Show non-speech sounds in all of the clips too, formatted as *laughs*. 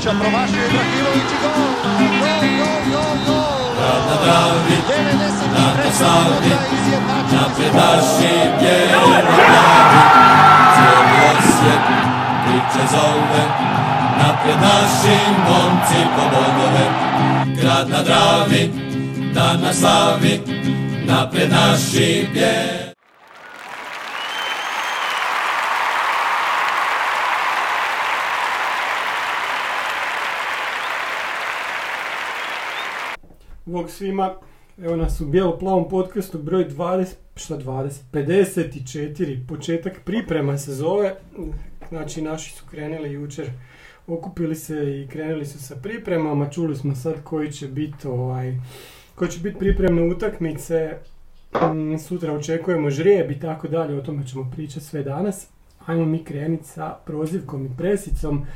Ibrahimovića, promašio Ibrahimović i gol! Gol, gol, gol, gol! Na Dravi, 93. na Savi, minuta izjednačen napred naši bijeli glavi. Cijeli osjet priče zove, napred naši momci po bodove. Grad na Dravi, dan na slavi, napred naši bijeli. Bog svima, evo nas u bijelo-plavom podcastu broj 20, šta 20, 54, početak priprema se zove, znači naši su krenuli jučer, okupili se i krenuli su sa pripremama, čuli smo sad koji će biti ovaj, koji će biti pripremne utakmice, Mm, sutra očekujemo žrijeb i tako dalje, o tome ćemo pričati sve danas. Ajmo mi krenuti sa prozivkom i presicom.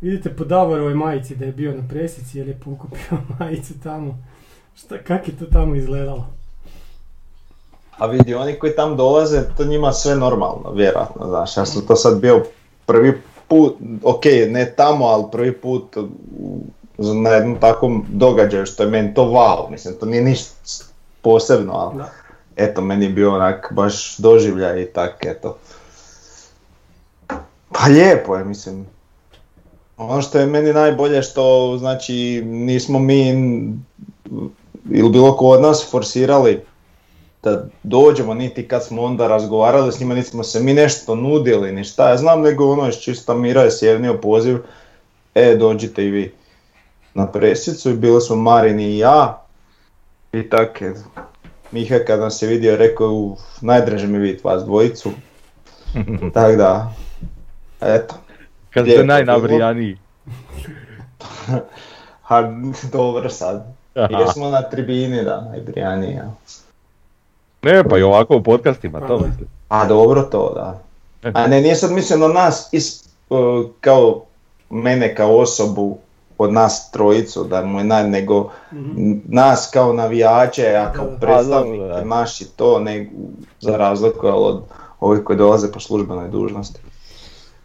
Vidite po Davorovoj majici da je bio na presici jer je pokupio *laughs* majicu tamo. Šta, kak je to tamo izgledalo? A vidi, oni koji tam dolaze, to njima sve normalno, vjerojatno, znaš, ja sam to sad bio prvi put, ok, ne tamo, ali prvi put na jednom takvom događaju, što je meni to wow, mislim, to nije ništa posebno, ali Da. eto, meni je bio onak baš doživljaj i tak, eto. Pa lijepo je, mislim. Ono što je meni najbolje što, znači, nismo mi ili bilo ko od nas forsirali da dođemo, niti kad smo onda razgovarali s njima, niti smo se mi nešto nudili, ni šta ja znam, nego ono iz čista mira je sjevnio poziv, e, dođite i vi na presicu i bili smo Marin i ja i tak, je. Miha kad nas je vidio rekao, "Uf, najdraže mi vidjeti vas dvojicu, *laughs* tak da, eto. Kad ste najnabrijaniji. *laughs* Ha, dobro sad. *laughs* Aha. Jer smo na tribini, da, najbrijaniji, ja. Ne, pa i ovako u podcastima, to Pa, mislim. A dobro to, da. A ne, nije sad mislio na nas is, uh, kao mene kao osobu od nas trojicu, da mu je naj, nego n- nas kao navijače, a kao Da, da. predstavnike da. naši to, ne, za razliku od ovih koji dolaze po službenoj dužnosti.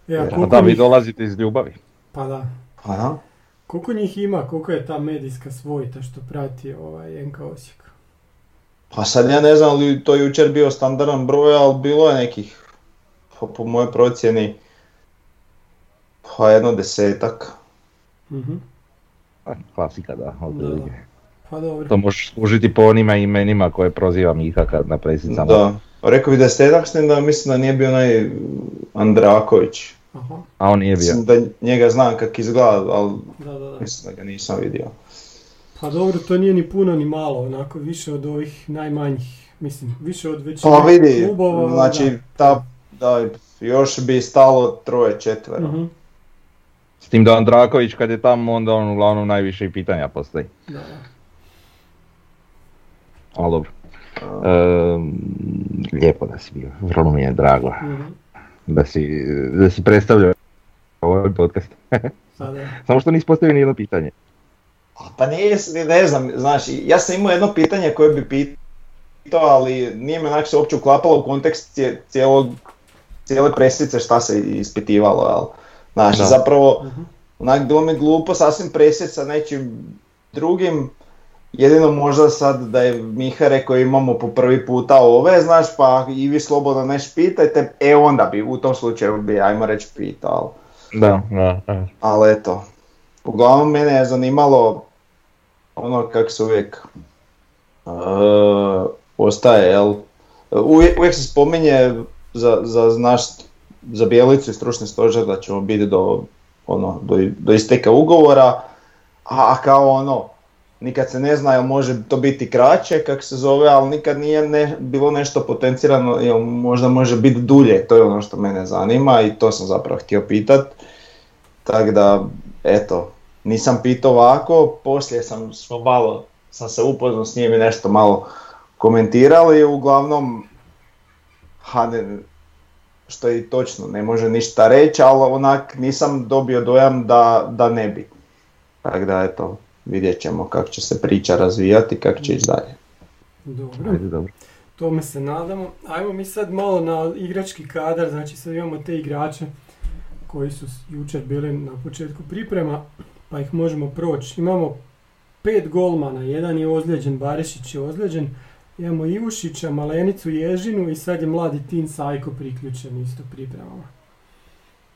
Ja, koliko da, vi dolazite iz ljubavi. pa da. Aha. Koliko njih ima, koliko je ta medijska svojta što prati ovaj NK Osijek? Pa sad ja ne znam li to jučer bio standardan broj, ali bilo je nekih, po, po mojoj procjeni, pa jedno desetak. Mhm. A, Klasika, da. Da, otprilike. da. Pa dobro. To možeš služiti po onima imenima koje proziva Miha kad na presicama. Da, rekao bi desetak, s tim da mislim da nije bio onaj Andraković. Aha, A on nije bio. Mislim da njega znam kak izgleda, ali da, da, da. mislim da ga nisam vidio. Pa dobro, to nije ni puno ni malo, onako više od ovih najmanjih, mislim, više od većine Pa vidi, klubova. znači da. ta, da, još bi stalo troje, četvero. Mhm, S tim da Andraković kad je tamo, onda on uglavnom najviše i pitanja postoji. da. Ali dobro. Ehm, lijepo da si bio, vrlo mi je drago Mhm, da si, da si predstavljao ovaj podcast. *laughs* Sada, Samo što nisi postavio ni jedno pitanje. Pa nije, ne znam, znaš, ja sam imao jedno pitanje koje bi pitao, ali nije me onak se uopće uklapalo u kontekst cije- cijelog, cijele presice šta se ispitivalo, jel? Znaš, Da. zapravo, Mhm. onak bilo mi glupo sasvim presjeti sa nečim drugim, jedino možda sad da je Miha rekao imamo po prvi puta ove, znaš, pa i vi slobodno neš pitajte, e onda bi, u tom slučaju bi, ajmo reći, pitao, Da, da, da. ali eto, uglavnom mene je zanimalo ono kako se uvijek uh, ostaje, jel? Uvijek, uvijek se spominje za, za naš, za Bijelicu i stručni stožer da ćemo biti do, ono, do, do isteka ugovora, a, a kao ono, nikad se ne zna može to biti kraće kak se zove, ali nikad nije ne, bilo nešto potencirano, jel možda može biti dulje, to je ono što mene zanima i to sam zapravo htio pitat. Tako da, eto, nisam pitao ovako, poslije sam smo malo, sam se upoznao s njim i nešto malo komentirali, uglavnom, ha, ne, što je točno, ne može ništa reći, ali onak nisam dobio dojam da, da ne bi. Tako da, eto, vidjet ćemo kako će se priča razvijati, kako će ići dalje. dobro. Ajde, dobro. Tome se nadamo. Ajmo mi sad malo na igrački kadar, znači sad imamo te igrače koji su jučer bili na početku priprema. pa ih možemo proći. Imamo pet golmana, jedan je ozlijeđen, Barišić je ozlijeđen, imamo Ivušića, Malenicu, Ježinu i sad je mladi Tin Sajko priključen isto pripremama.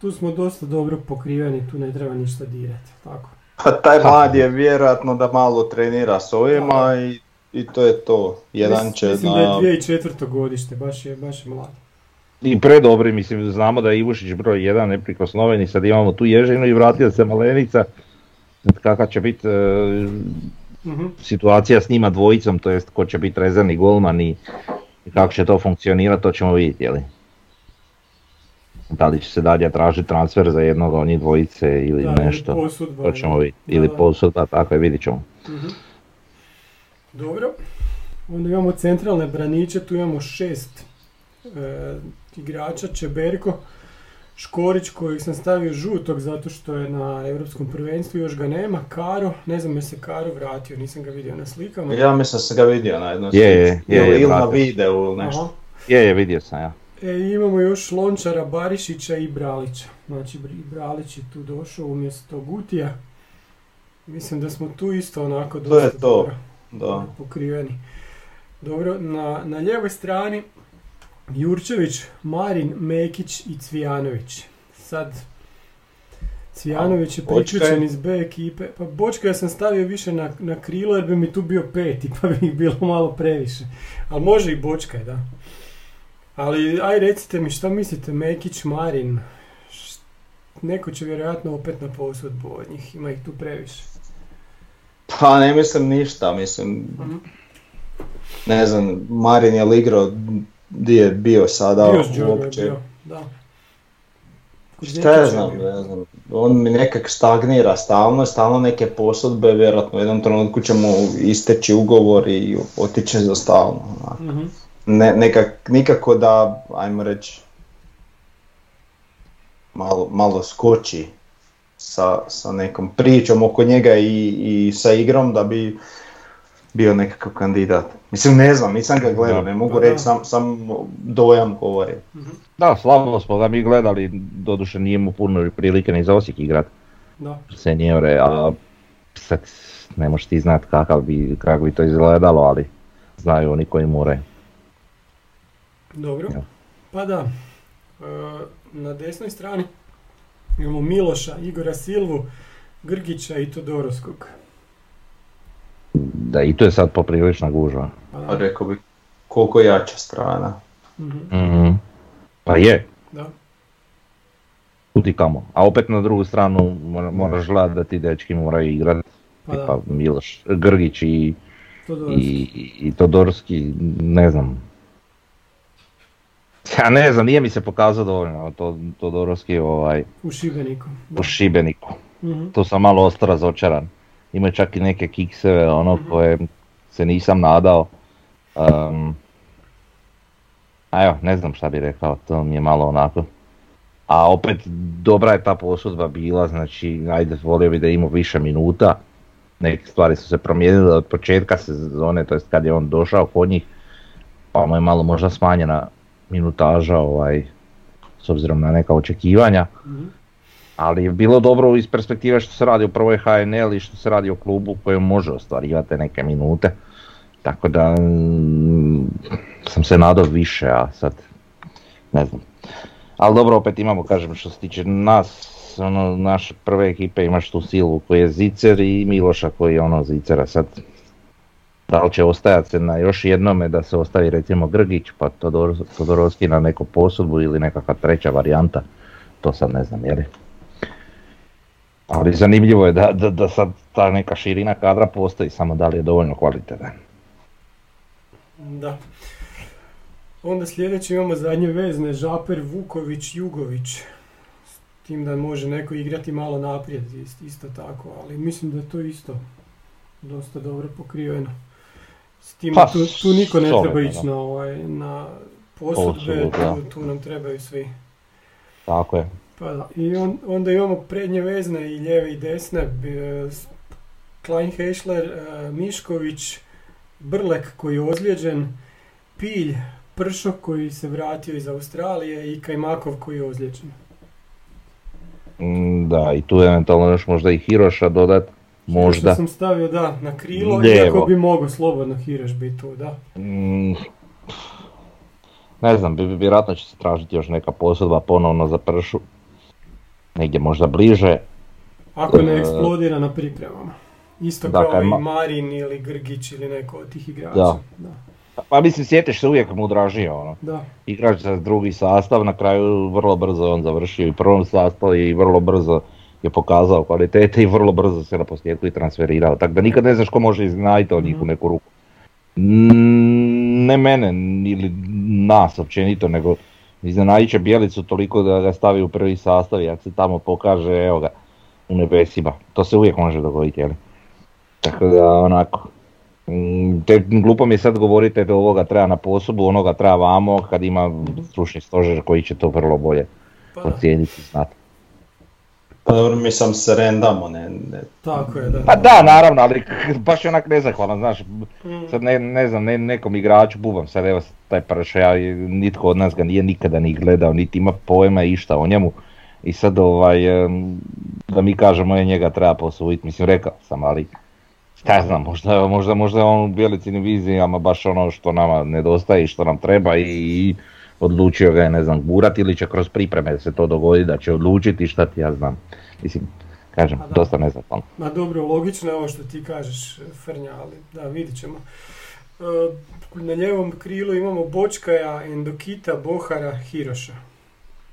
Tu smo dosta dobro pokriveni, tu ne treba ništa dirati, tako. Pa taj mlad je vjerojatno da malo trenira s ovima i, i to je to. Jedan će Mislim da je 2004. godište, baš je, baš je mlad. I predobri, mislim, znamo da je Ivušić broj jedan neprikosnoven i sad imamo tu Ježinu i vratio se Malenica. Kakva će biti Mhm. situacija s njima dvojicom, to jest ko će biti rezervni golman i, i kako će to funkcionirati, to ćemo vidjeti, jeli? Da li će se dalje tražiti transfer za jednog od njih dvojice ili Da, ili nešto, posudba, to ćemo ili- vidjeti. da, Ili da. posudba, tako je, vidit ćemo. Mhm. Dobro. Onda imamo centralne braniče, tu imamo šest e, igrača, Čeberko, Škorić kojeg sam stavio žutog zato što je na europskom prvenstvu, još ga nema, Karo, ne znam je se Karo vratio, nisam ga vidio na slikama. Ja mislim da sam ga vidio na jednom Je, je, je, je, Ili- Ili na videu ili nešto. Aha. Je, je, vidio sam ja. E, imamo još Lončara, Barišića i Bralića. Znači Br- Bralić je tu došao umjesto Gutija. Mislim da smo tu isto onako To je dosta to. dobro Da. pokriveni. Dobro, na, na lijevoj strani Jurčević, Marin, Mekić i Cvijanović. Sad, Cvijanović je? priključen iz B ekipe. Pa Bočka ja sam stavio više na, na krilo jer bi mi tu bio peti, *laughs* pa bi ih bilo malo previše. Ali može i Bočka, da. Ali, aj recite mi šta mislite, Mekić, Marin, neko će vjerojatno opet na posudbu od njih, ima ih tu previše. Pa ne mislim ništa, mislim, Mhm. ne znam, Marin je li igrao di je bio sada Bio uopće. bio, da. Šta ja znam, ne znam, on mi nekak stagnira stalno, stalno neke posudbe, vjerojatno u jednom trenutku će mu isteći ugovor i otiće za stalno. onak. Mhm. Ne, nekak, nikako da, ajmo reći, malo, malo skoči sa, sa nekom pričom oko njega i, i sa igrom da bi bio nekakav kandidat. Mislim, ne znam, nisam ga gledao, ne mogu da. reći, sam, sam dojam govori. Da, slabo smo ga mi gledali, doduše nije mu puno prilike ni za Osijek igrat, Da. senjore, a sad ne možeš ti znat kakav bi, kako bi to izgledalo, ali znaju oni koji moraju. Dobro. Pa da, e, na desnoj strani imamo Miloša, Igora Silvu, Grgića i Todorovskog. Da, i to je sad poprilična gužva. Pa. Rekao bi koliko jača strana. Mhm, Mhm. Pa je, da. kud i kamo. A opet na drugu stranu mora- moraš gledati da ti dečki moraju igrati, Pa tipa da, Miloš, Grgić i, Todorovski. i, i Todorski, ne znam. *laughs* Ja ne znam, nije mi se pokazao dovoljno to, Todorovski ovaj, U Šibeniku. Da. u Šibeniku. Mhm, Tu sam malo ostao razočaran. Ima čak i neke kikseve ono Mhm. koje se nisam nadao. Um, a evo, ne znam šta bi rekao, to mi je malo onako. A opet dobra je ta posudba bila, znači ajde volio bi da ima više minuta. Neke stvari su se promijenile od početka sezone, to jest kad je on došao kod njih, pa mu je malo možda smanjena minutaža ovaj, s obzirom na neka očekivanja. mhm. Ali je bilo dobro iz perspektive što se radi o prvoj HNL i što se radi o klubu kojem može ostvarivati neke minute. Tako da mm, sam se nadao više, a sad ne znam. Ali dobro, opet imamo, kažem, što se tiče nas, ono, naše prve ekipe imaš tu silu koji je Zicer i Miloša koji je ono Zicera sad. Da li će ostajati se na još jednome da se ostavi recimo Grgić pa Todor, Todorovski na neku posudbu ili nekakva treća varijanta, to sad ne znam je li. Ali zanimljivo je da, da, da sad ta neka širina kadra postoji, samo da li je dovoljno kvalitetan. Da. Onda sljedeće imamo zadnje vezne, Žaper, Vuković, Jugović. S tim da može neko igrati malo naprijed, ist- isto tako, ali mislim da je to isto dosta dobro pokriveno. Tim Pa, tu, tu niko ne solidno, treba ići na, ovaj, na posudbe, tu, tu nam trebaju svi. Tako je. Pa da. I on, onda imamo prednje vezne i lijeve i desne. e, Klein Heischler, e, Mišković, Brlek koji je ozlijeđen, Pilj, Pršo koji se vratio iz Australije i Kajmakov koji je ozlijeđen. Mm, Da, i tu eventualno još možda i Hiroša dodat, Što možda. sam stavio, da, na krilo, Lijevo. iako bi mogao slobodno Hiroš biti tu, da. Mm, ne znam, vjerojatno će se tražiti još neka posudba ponovno za pršu. Negdje možda bliže. Ako ne E, eksplodira na pripremama. Isto Da, kao i ma- Marin ili Grgić ili neko od tih igrača. Da. Da, Pa mislim, sjetiš se uvijek mu dražio, ono. da. Igrač za drugi sastav, na kraju vrlo brzo on završio i prvom sastavu i vrlo brzo je pokazao kvalitete i vrlo brzo se na posljedku i transferirao. Tako da nikad ne znaš ko može iznajti od njih u neku ruku. Ne mene ili nas općenito, nego iznenadit će Bjelicu toliko da ga stavi u prvi sastav i ako se tamo pokaže, evo ga, u nebesima. To se uvijek može dogoditi, jel? Tako da, onako, Mm, Te, glupo mi je sad govoriti da ovoga treba na posobu, onoga treba vamo, kad ima stručni stožer koji će to vrlo bolje Pa ocijeniti znati. Pa dobro, mi sam se rendamo, ne, ne. tako je, da. Pa da, naravno, ali *laughs* baš je onak nezahvalan, znaš, Mm. sad ne, ne znam, ne, nekom igraču bubam sad, evo taj prša, ja, nitko od nas ga nije nikada ni gledao, niti ima pojma išta o njemu. I sad ovaj, da mi kažemo je njega treba posuditi, mislim rekao sam, ali šta znam, možda, možda, možda on u Bjelicinim vizijama baš ono što nama nedostaje i što nam treba i, i odlučio ga je, ne znam, gurat ili će kroz pripreme se to dogoditi da će odlučiti šta ti ja znam. Mislim, kažem, da. dosta nezahvalno. Ma dobro, logično je ovo što ti kažeš, Frnja, ali da, vidit ćemo. E, na ljevom krilu imamo Bočkaja, Endokita, Bohara, Hiroša.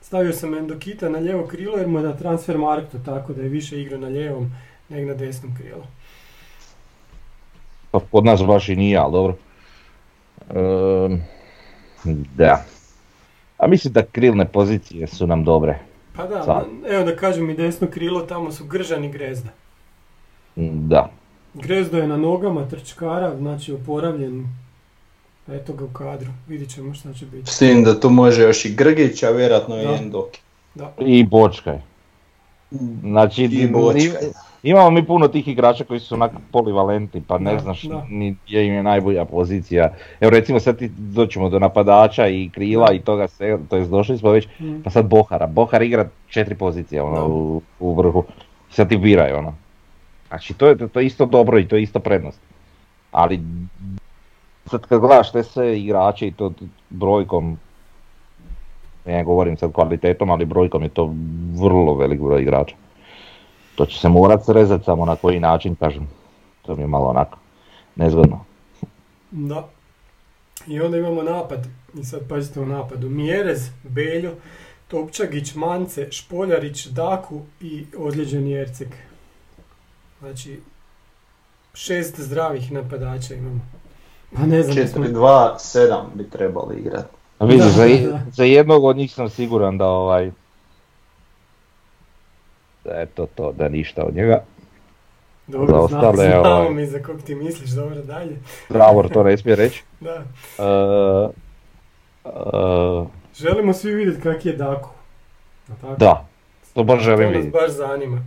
Stavio sam Endokita na lijevo krilo jer mu je na transfer marktu, tako da je više igra na lijevom nego na desnom krilu. Pa kod nas baš i nije, ali dobro. Ehm, da. A mislim da krilne pozicije su nam dobre. Pa da, Sad. evo da kažem i desno krilo, tamo su Gržan i Grezda. Da. Grezdo je na nogama, trčkara, znači oporavljen. Eto ga u kadru, vidit ćemo šta će biti. S tim da tu može još i Grgić, a vjerojatno i Da. Endoki. Da. I bočkaj. Znači, I Bočkaj. Imamo mi puno tih igrača koji su onak polivalentni, pa ne Da, znaš da. ni gdje im je najbolja pozicija. Evo recimo sad ti doćemo do napadača i krila i toga sve, to jest došli smo već, Mm. pa sad Bohara. Bohar igra četiri pozicije ono, u, u vrhu. Sad ti biraj ono. Znači to je, to je isto dobro i to je isto prednost. Ali sad kad gledaš te sve igrače i to brojkom, ne govorim sad kvalitetom, ali brojkom je to vrlo velik broj igrača. To će se morat srezat samo na koji način, kažem. To mi je malo onako nezgodno. Da. I onda imamo napad. I sad pazite u napadu. Mjerez, Beljo, Topčagić, Mance, Špoljarić, Daku i ozlijeđeni Erceg. Znači, šest zdravih napadača imamo. Pa ne znam, jesmo- 4-2-7 bi trebali igrati. A vidi, Da, za, za jednog od njih sam siguran da ovaj... Da je to to, da ništa od njega. Za Dobro, zna, ostale, *laughs* znamo ovaj- mi za kog ti misliš, dobro, dalje. Zdravor to ne smije reći. *laughs* Da. E, e, Želimo svi vidjeti kak je Daku. Tako? da, to baš želim To nas vidjeti. baš zanima.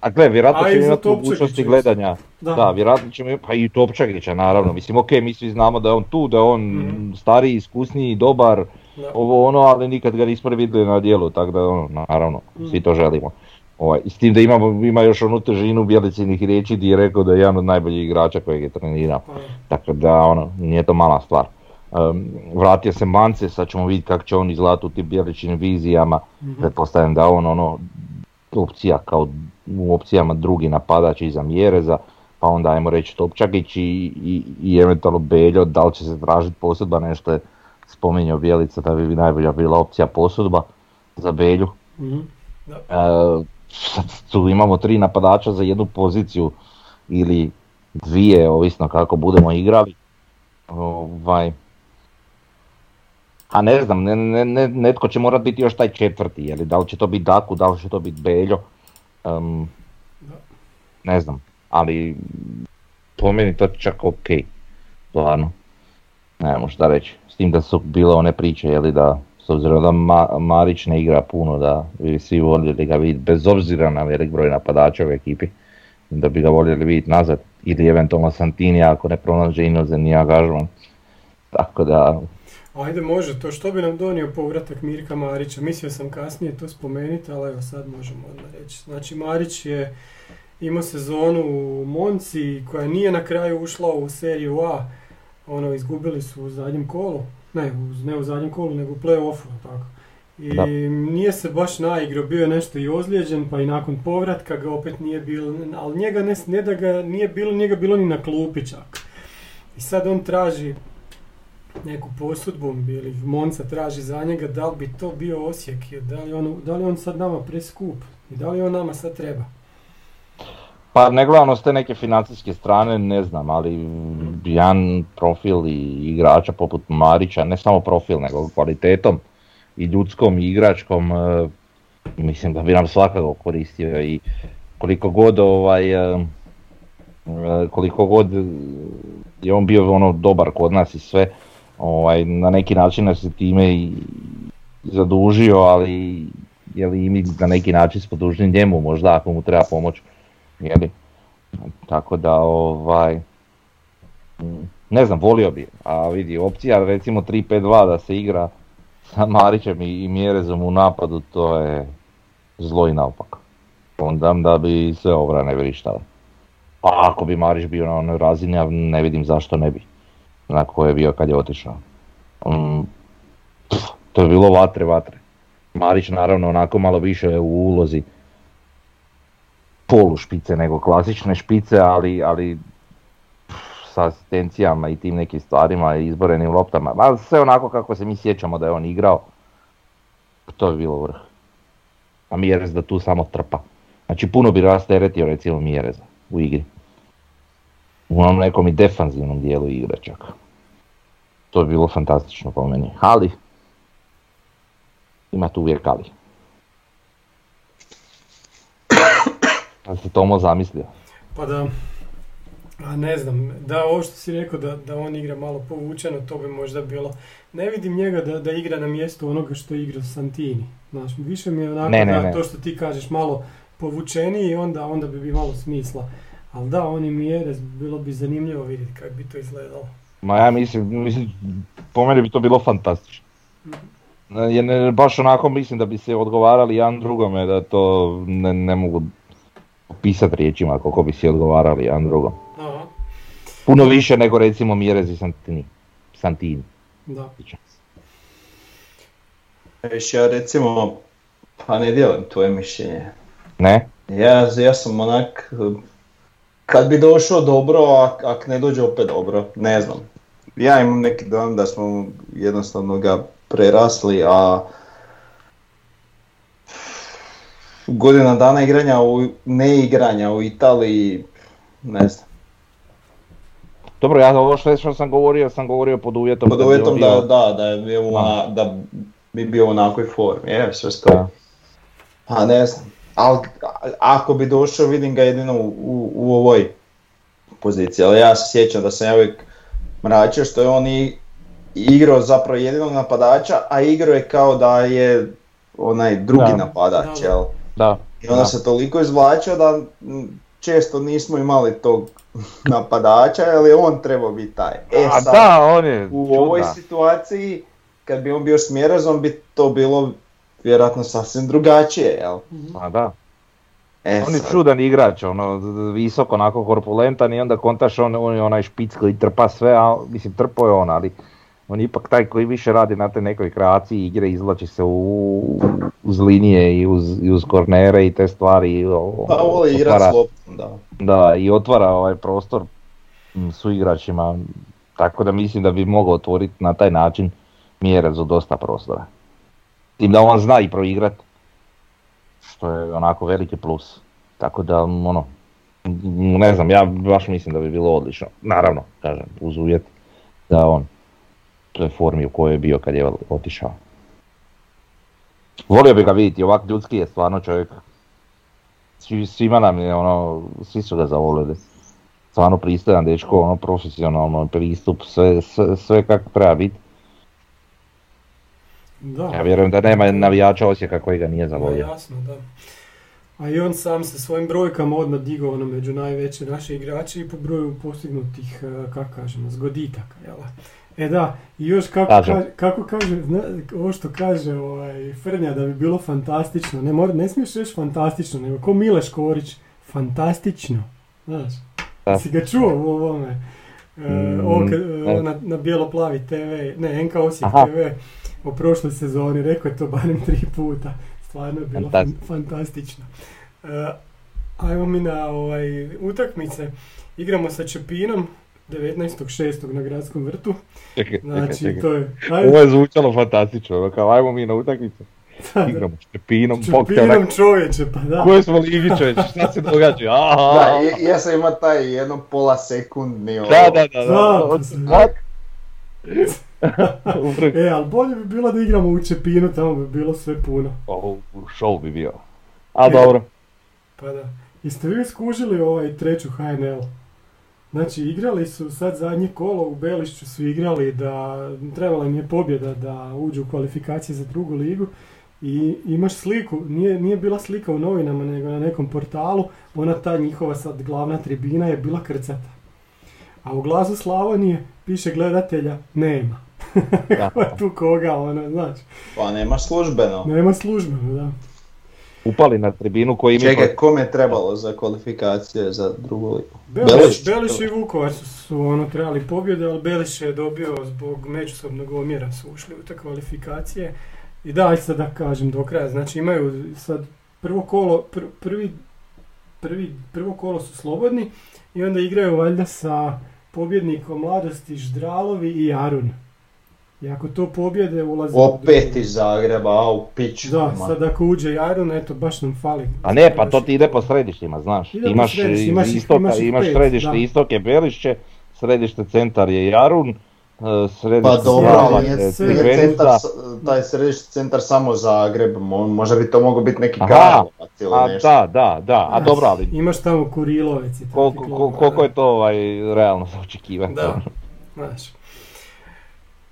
A gle, vjerojatno ćemo za imati mogućnosti gledanja. Da. Da, vjerojatno ćemo imati, pa i Topčagića naravno. Mislim, ok, mi svi znamo da je on tu, da je on Mhm. stariji, iskusniji, dobar, Da. ovo ono, ali nikad ga nismo vidjeli na dijelu, tako da ono, naravno, Mm. svi to želimo. Ovaj, s tim da imamo, ima još onu težinu Bjelicinih riječi gdje je rekao da je jedan od najboljih igrača kojeg je trenirao. Pa, Tako da ono, nije to mala stvar. Um, vratio se Mance, sad ćemo vidjeti kako će on izgledati u tim Bjeličinim vizijama. mhm. Pretpostavljam da on ono, opcija kao u opcijama drugi napadač iza Mjereza, pa onda ajmo reći Topčagić i, i, i eventualno Beljo, da li će se tražiti posudba, nešto je spominjao Bjelica da bi najbolja bila opcija posudba za Belju. E, sad tu imamo tri napadača za jednu poziciju ili dvije, ovisno kako budemo igrali. Ovaj, a ne znam, ne, ne, ne- netko će morat biti još taj četvrti, je li, da li će to biti Daku, da li će to biti Beljo. Da. ne znam, ali po meni to čak ok, stvarno. Ne šta reći, s tim da su bile one priče, je li da, obzirom da Ma- Marić ne igra puno, da bi svi voljeli ga vidjeti, bez obzira na velik broj napadača u ekipi, da bi ga voljeli vidjeti nazad, ili eventualno Santini ako ne pronađe inozemni angažman. Tako da, Ajde, može to. Što bi nam donio povratak Mirka Marića? Mislio sam kasnije to spomenuti, ali evo sad možemo odmah reći. Znači, Marić je imao sezonu u Monci koja nije na kraju ušla u seriju A. Ono, izgubili su u zadnjem kolu. Ne, ne u zadnjem kolu, nego u play-offu, tako. I Da. nije se baš naigrao, bio je nešto i ozlijeđen, pa i nakon povratka ga opet nije bilo, ali njega ne, ne da ga nije bilo, nije ga bilo ni na klupi čak. I sad on traži neku posudbu ili Monca traži za njega, da li bi to bio Osijek, da li, on, da li on sad nama preskup i da li on nama sad treba. Pa ne gledano s te neke financijske strane, ne znam, ali jedan profil i igrača poput Marića, ne samo profil, nego kvalitetom i ljudskom i igračkom, e, mislim da bi nam svakako koristio i koliko god ovaj, e, e, koliko god je on bio ono dobar kod nas i sve, ovaj, na neki način nas se time i zadužio, ali je li mi na neki način smo njemu možda ako mu treba pomoć. Jeli? Tako da ovaj, mm, ne znam, volio bi, a vidi, opcija recimo 3-5-2 da se igra sa Marićem i, i Mjerezom u napadu, to je zlo i naopak. Onda da bi sve obrane vrištale. Pa ako bi Marić bio na onoj razini, ja ne vidim zašto ne bi. Na koje je bio kad je otišao. Mm, pff, to je bilo vatre, vatre. Marić naravno onako malo više u ulozi polu špice nego klasične špice, ali, ali pff, sa asistencijama i tim nekim stvarima i izborenim loptama. Ma sve onako kako se mi sjećamo da je on igrao, to bi bilo vrh. A Mjerez da tu samo trpa. Znači puno bi rasteretio recimo Mjereza u igri. U onom nekom i defanzivnom dijelu igre čak. To bi bilo fantastično po meni. Ali, ima tu uvijek ali. Da se Tomo zamislio. Pa da, a ne znam, da ovo što si rekao da, da on igra malo povučeno, to bi možda bilo. Ne vidim njega da, da igra na mjestu onoga što igra Santini. Znaš, više mi je onako Ne, ne, da ne. to što ti kažeš malo povučeniji, onda, onda bi bi malo smisla. Ali da, oni mjere, bilo bi zanimljivo vidjeti kako bi to izgledalo. Ma ja mislim, mislim, po meni bi to bilo fantastično. Jer ne, baš onako mislim da bi se odgovarali jedan drugome, da to ne, ne mogu opisati riječima koliko bi si odgovarali jedan drugom. Aha, Puno više nego recimo Mjerez i Santini. Santini. da. Viš, ja recimo, pa ne dijelim tvoje mišljenje. Ne? Ja, ja sam onak, kad bi došao dobro, ak, ak ne dođe opet dobro, ne znam. Ja imam neki dojam da smo jednostavno ga prerasli, a godina dana igranja u neigranja u Italiji, ne znam. Dobro, ja ovo što, što sam govorio, sam govorio pod uvjetom. Pod da uvjetom da, bio- da, da, je bio ona, da bi bio u onakvoj formi, je, sve stoji. Da. Pa ne znam, ali ako bi došao vidim ga jedino u, u, u ovoj poziciji, ali ja se sjećam da sam ja uvijek mračio što je on i igrao zapravo jedinog napadača, a igrao je kao da je onaj drugi Da. napadač, Da, da. jel? Da. I onda Da. se toliko izvlačio da često nismo imali tog *laughs* napadača, jer je on trebao biti taj. E A sad, da, on je u ovoj čudna. situaciji, kad bi on bio s Mjerezom, bi to bilo vjerojatno sasvim drugačije, jel? A da. E, On je sad, čudan igrač, ono, visok, onako korpulentan i onda kontaš on, on je onaj špic koji trpa sve, a mislim trpo je on, ali on je ipak taj koji više radi na te nekoj kreaciji igre, izvlači se u, uz linije i uz, i uz kornere i te stvari. i o- Pa voli igrat otvara- da. Da, i otvara ovaj prostor su igračima, tako da mislim da bi mogao otvoriti na taj način mjere za dosta prostora. Tim da on zna i proigrat, što je onako veliki plus. Tako da, ono, ne znam, ja baš mislim da bi bilo odlično. Naravno, kažem, uz uvjet da on formi u kojoj je bio kad je otišao. Volio bi ga vidjeti, ovak ljudski je stvarno čovjek. Svi, svima nam je ono, svi su ga zavolili. Stvarno pristojan dečko, ono profesionalno pristup, sve, sve, sve kako treba biti. Da. Ja vjerujem da nema navijača Osijeka koji ga nije zavolio. jasno, da. A i on sam sa svojim brojkama odmah digao ono među najveće naše igrače i po broju postignutih, eh, kako kažemo, zgoditaka, jel? E da, i još kako, Kažem. kaže, kako kaže, zna, ovo što kaže ovaj, Frnja da bi bilo fantastično, ne, mora, ne smiješ reći fantastično, nego ko Mileš Korić, fantastično, znaš, Da. si ga čuo u ovome, e, Mm, ovo kad- ne. ovo na, na bijelo-plavi TV, ne, NK Osijek Aha. TV, u prošloj sezoni, rekao je to barem tri puta, stvarno je bilo fan- Fantastično. fantastično. E, ajmo mi na ovaj, utakmice, igramo sa Čepinom, 19.6. na gradskom vrtu. Čekaj, Znači, čekaj. to je... Ovo je zvučalo fantastično, ono kao ajmo mi na utakmicu, *laughs* igramo Štepinom, onak, čovječe, pa da. koje smo ligi čovječe, šta se događa, *laughs* aha, Da, ja sam ima taj jedno pola sekundni ovo. da, da, da, da, Upravo- *laughs* E, ali bolje bi bilo da igramo u Čepinu, tamo bi bilo sve puno. O, show bi bio. A dobro. Pa da. Jeste vi skužili ovaj treću HNL? Znači, igrali su sad zadnje kolo u Belišću su igrali da trebala im je pobjeda da uđu u kvalifikacije za drugu ligu i imaš sliku, nije, nije bila slika u novinama nego na nekom portalu, ona ta njihova sad glavna tribina je bila krcata. A u glasu Slavonije piše gledatelja nema. Da. *laughs* Ko je tu koga, ono, znaš. Pa nema službeno. Nema službeno, da. Upali na tribinu koji ima... Čekaj, kom je trebalo za kvalifikacije za drugu ligu? Beliš, Beliš. Beliš i Vukovar su, su ono trebali pobjede, ali Beliš je dobio zbog međusobnog omjera su ušli u te kvalifikacije. I da, aj sad da kažem do kraja, znači imaju sad prvo kolo, pr- prvi, prvi, prvo kolo su slobodni i onda igraju valjda sa pobjednikom mladosti Ždralovi i Arun. I ako to pobjede ulaze u Opet iz Zagreba, a u piću. Da, sad ako uđe i Arun, eto, baš nam fali. A ne, pa to ti ide po središtima, znaš. Ide Imaš, imaš istoka, imaš ih imaš pet, središte da. istok je Belišće, središte centar je Jarun, e, središte Pa dobro, je centar, taj središnji centar samo Zagreb, mo- možda bi to moglo biti neki Aha, Karlovac ili A nešto. da, da, da, a dobro, ali Imaš tamo Kurilovec i takvi koliko, je to ovaj, realno za očekivati? Da, znaš.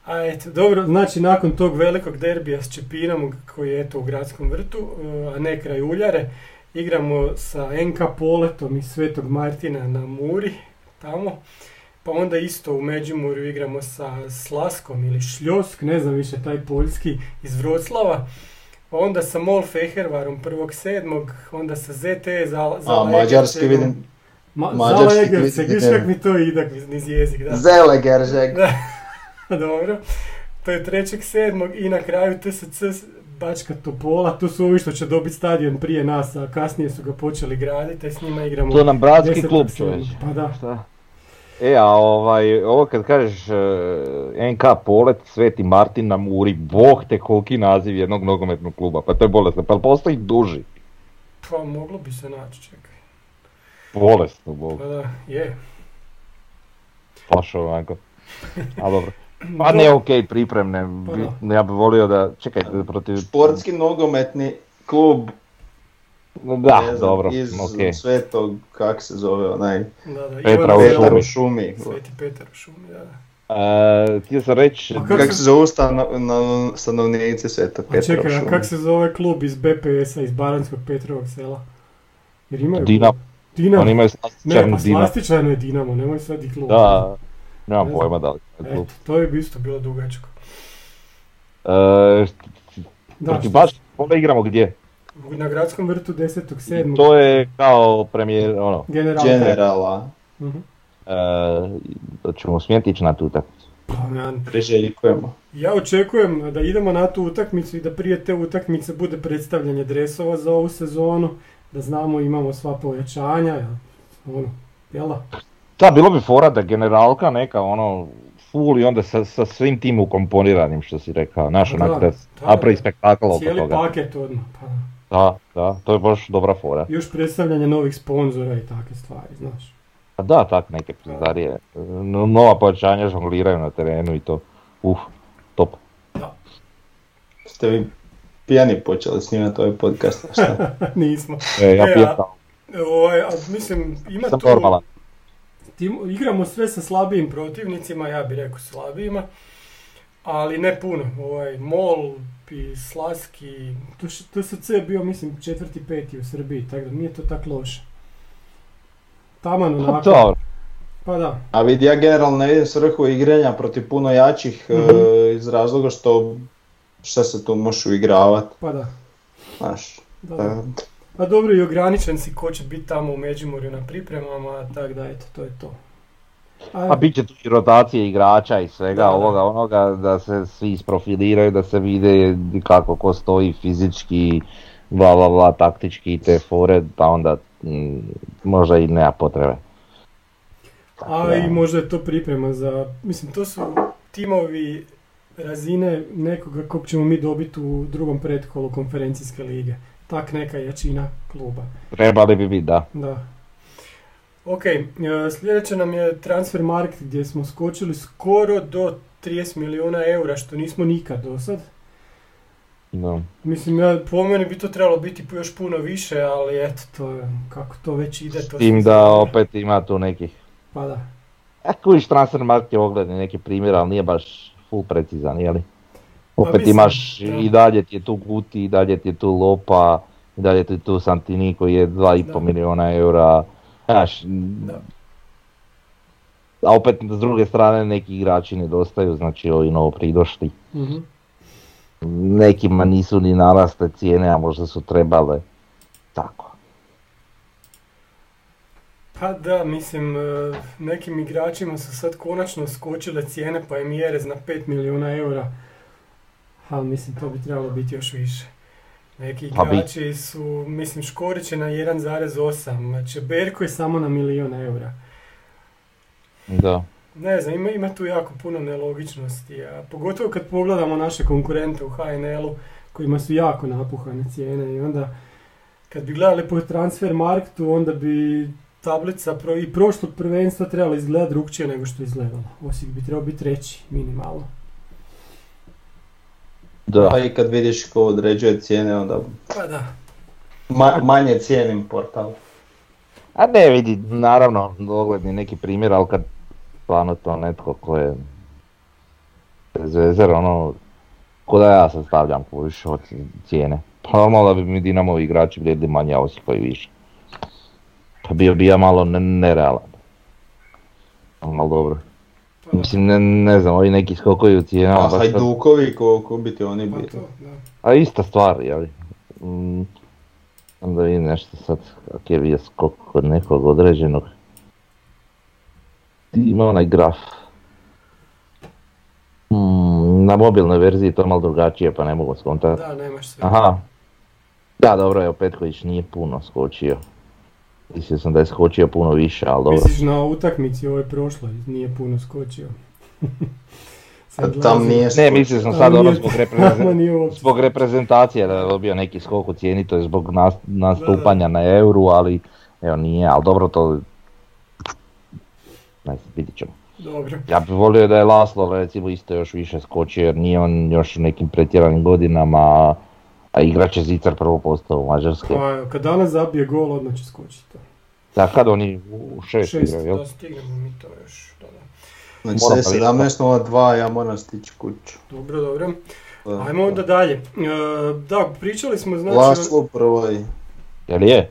A eto, dobro, znači nakon tog velikog derbija s Čepinom, koji je eto u gradskom vrtu, eh, a ne kraj Uljare, igramo sa NK Poletom i Svetog Martina na Muri, tamo. Pa onda isto u Međimurju igramo sa Slaskom ili Šljosk, ne znam više taj poljski, iz Vroclava. Pa onda sa Mol Fehervarom 1.7. onda sa ZT za, za A mađarski vidim, Ma, mađarski za Legerceg, vidim, mi to idak niz jezik, da. Zelegeržeg. Da, *laughs* dobro. To je trećeg sedmog i na kraju TSC Bačka Topola, tu su ovi što će dobiti stadion prije nas, a kasnije su ga počeli graditi, s njima igramo To nam bratski 10. klub čovječ. Pa da, Šta? E, a ovaj, ovo kad kažeš e, NK Polet, Sveti Martin na Muri, boh te koliki naziv jednog nogometnog kluba, pa to je bolesno, pa postoji duži? pa moglo bi se naći, čekaj. Bolesno, bog, Pa da, je. baš onako. A dobro. Pa ne, okej, pripremne, Pa ja bih volio da, čekaj, protiv... Sportski nogometni klub Da, ne znam, dobro, iz okej. Svetog, kak se zove onaj, Da, da, Petra u u šumi. Sveti Petar u šumi, da. E, htio sam reći, kako Kako se- zove stanovnici Svetog A Petra u čekaj, a šumi? kak se zove klub iz BPS-a, iz Baranskog Petrovog sela? Jer imaju Dinamo. Dinamo. oni imaju Ne, slastičarnu pa Dinamo. slastičarno je Dinamo, nemoj sad i klub. Da, nemam Ne pojma da li. Eto, to je bi isto bilo dugačko. E, Da, protiv što- baš, onda igramo gdje? Na gradskom vrtu 10.7. To je kao premijer, ono, General. Generala. Mhm. e, ćemo smjeti ići na tu utakmicu. Pa, ja, očekujem da idemo na tu utakmicu i da prije te utakmice bude predstavljanje dresova za ovu sezonu, da znamo imamo sva pojačanja, jel? ono, jel da? Da, bilo bi fora da generalka neka ono full i onda sa, sa svim tim ukomponiranim što si rekao, da, onak da da, napravi da. spektakl oko Cijeli toga. paket odmah, pa da. Da, da, to je baš dobra fora. Još predstavljanje novih sponzora i takve stvari, znaš. Pa da, tak neke pizdarije. No- Nova pojačanja žongliraju na terenu i to. Uf, top. Ste vi pijani počeli snimati ovaj podcast, šta? *laughs* Nismo. E, ja E, pijem a- Ovaj, a mislim, ima sam tu... normalan. Tim, igramo sve sa slabijim protivnicima, ja bih rekao slabijima, ali ne puno. Ovaj, Mol i Slaski, TSC je bio mislim četvrti, peti u Srbiji, tako da nije to tako loše. Taman Pa onako, dobro. Pa da, A vidi, ja generalno ne vidim svrhu igranja protiv puno jačih e, Mhm. iz razloga što šta se tu možeš uigravati, pa da. znaš. da. e, Pa dobro i ograničen si ko će biti tamo u Međimurju na pripremama, tako da eto, to je to. A, A bit će tu i rotacije igrača i svega Da, da. ovoga onoga da se svi isprofiliraju, da se vide kako ko stoji fizički, bla bla bla, taktički i te fore, pa onda mm, možda i nema potrebe. a i možda je to priprema za, mislim to su timovi razine nekoga kog ćemo mi dobiti u drugom pretkolu konferencijske lige. Tak neka jačina kluba. Trebali bi biti, da. Da. Ok, e, sljedeće nam je transfer market gdje smo skočili skoro do 30 milijuna eura što nismo nikad do sad. da. Mislim, ja, po meni bi to trebalo biti još puno više, ali eto, to je, kako to već ide, to S tim da zna. opet ima tu nekih, Pa da. e, kužiš transfer market je ogledni neki primjer, ali nije baš full precizan, jeli? Opet Pa mislim, imaš da. i dalje ti je tu Guti, i dalje ti je tu Lopa, i dalje ti je tu Santini koji je 2,5 Da. milijuna eura. Znaš, Da. a opet s druge strane neki igrači nedostaju, znači ovi novo pridošli. Mhm. Nekima nisu ni naraste cijene, a možda su trebale. Tako. Pa da, mislim, e, nekim igračima su sad konačno skočile cijene pa je Mjerez na 5 milijuna eura. Ali mislim, to bi trebalo biti još više. Neki Pa igrači su, mislim, Škorić je na 1,8, znači Berko je samo na milijun eura. Da. Ne znam, ima, ima tu jako puno nelogičnosti, a pogotovo kad pogledamo naše konkurente u HNL-u kojima su jako napuhane cijene i onda kad bi gledali po transfer marketu onda bi tablica pro, i prošlog prvenstva trebala izgledati drugčije nego što je izgledala. Osijek bi trebao biti treći, minimalno. Da. Pa i kad vidiš ko određuje cijene, onda Pa da. ma- manje cijenim portal. A ne vidi, naravno, ogledni neki primjer, ali kad stvarno to netko ko je bez veze, ono, ko da ja sad stavljam kužiš od cijene. Pa normalno da bi mi Dinamovi igrači vrijedili manje, a Osijekovi više. Pa bio bi ja malo ne- nerealan. Ali dobro. Pa da. Mislim, ne, ne znam, ovi neki skokovi u cijenama. A baš sad- Hajdukovi, ko, ko bi ti oni Pa bili? to, da. A ista stvar, jeli. Mm, onda vidim nešto sad, kak je bio skok kod nekog određenog. Ima onaj graf. Mm, na mobilnoj verziji to je malo drugačije pa ne mogu skontati. Da, nemaš sve. Aha. Da, dobro, evo Petković nije puno skočio. Mislio sam da je skočio puno više, ali dobro. Misliš na utakmici ovoj prošloj, nije puno skočio. *laughs* Sad tam nije Ne, mislio sam sad ono zbog, *laughs* uopće. zbog reprezentacije da je dobio neki skok u cijeni, to je zbog nas, nastupanja na euru, ali evo nije, ali dobro to... Ne znam, vidit ćemo. Dobro. Ja bih volio da je Laslo recimo isto još više skočio jer nije on još u nekim pretjeranim godinama, a igrač je Zicar prvo postao u Mađarskoj. Pa, kad danas zabije gol, odmah će skočiti. Da, kad oni u šest, Šest, igraju, jel? da stignemo mi to još. Da, da. Znači Moram sve pa vidjeti. 17.02, ja moram stići kuću. Dobro, dobro. Ajmo onda dalje. E, da, pričali smo, znači... Laslo prvoj. Jel je?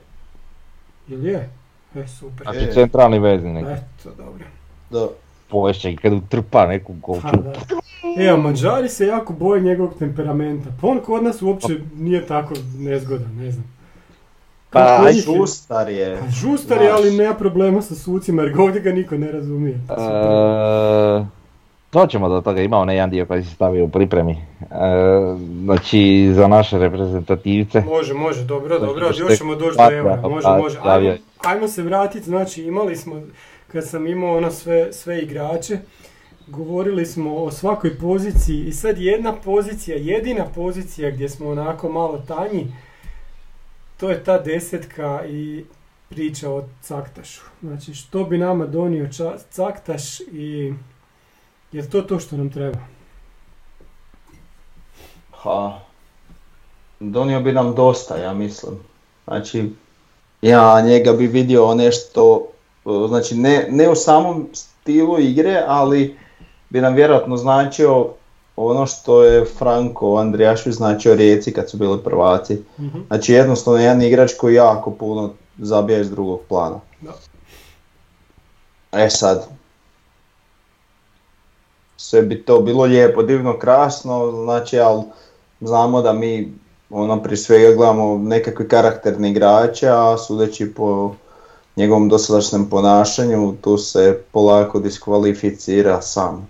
Jel je? E, super. Znači centralni vezni neki. Eto, dobro. Da. Povešće i kad utrpa neku golču. E, a Mađari se jako boje njegovog temperamenta. Pa on kod nas uopće nije tako nezgodan, ne znam. Pa, aj, njih je-. Pa žustar je, ali nema problema sa sucima jer ovdje ga niko ne razumije. E, Doćemo do toga, ima onaj jedan dio koji si stavio u pripremi. E, znači, za naše reprezentativce. Može, može, dobro, Znači, dobro, još ćemo doći do eura, može, pa, može. Ajmo, ajmo se vratiti, znači imali smo, kad sam imao ono sve, sve igrače, govorili smo o svakoj poziciji i sad jedna pozicija, jedina pozicija gdje smo onako malo tanji, to je ta desetka i priča o Caktašu. Znači, što bi nama donio ča- Caktaš i je to to što nam treba? Ha. Donio bi nam dosta, ja mislim. Znači, ja njega bi vidio nešto, znači ne, ne u samom stilu igre, ali bi nam vjerojatno značio ono što je Franko Andrijašvić značio Rijeci kad su bili prvaci. Mhm. Znači jednostavno jedan igrač koji jako puno zabija iz drugog plana. Da. E sad, sve bi to bilo lijepo, divno, krasno, znači, ali znamo da mi ono prije svega gledamo nekakve karakterne igrače, a sudeći po njegovom dosadašnjem ponašanju, tu se polako diskvalificira sam.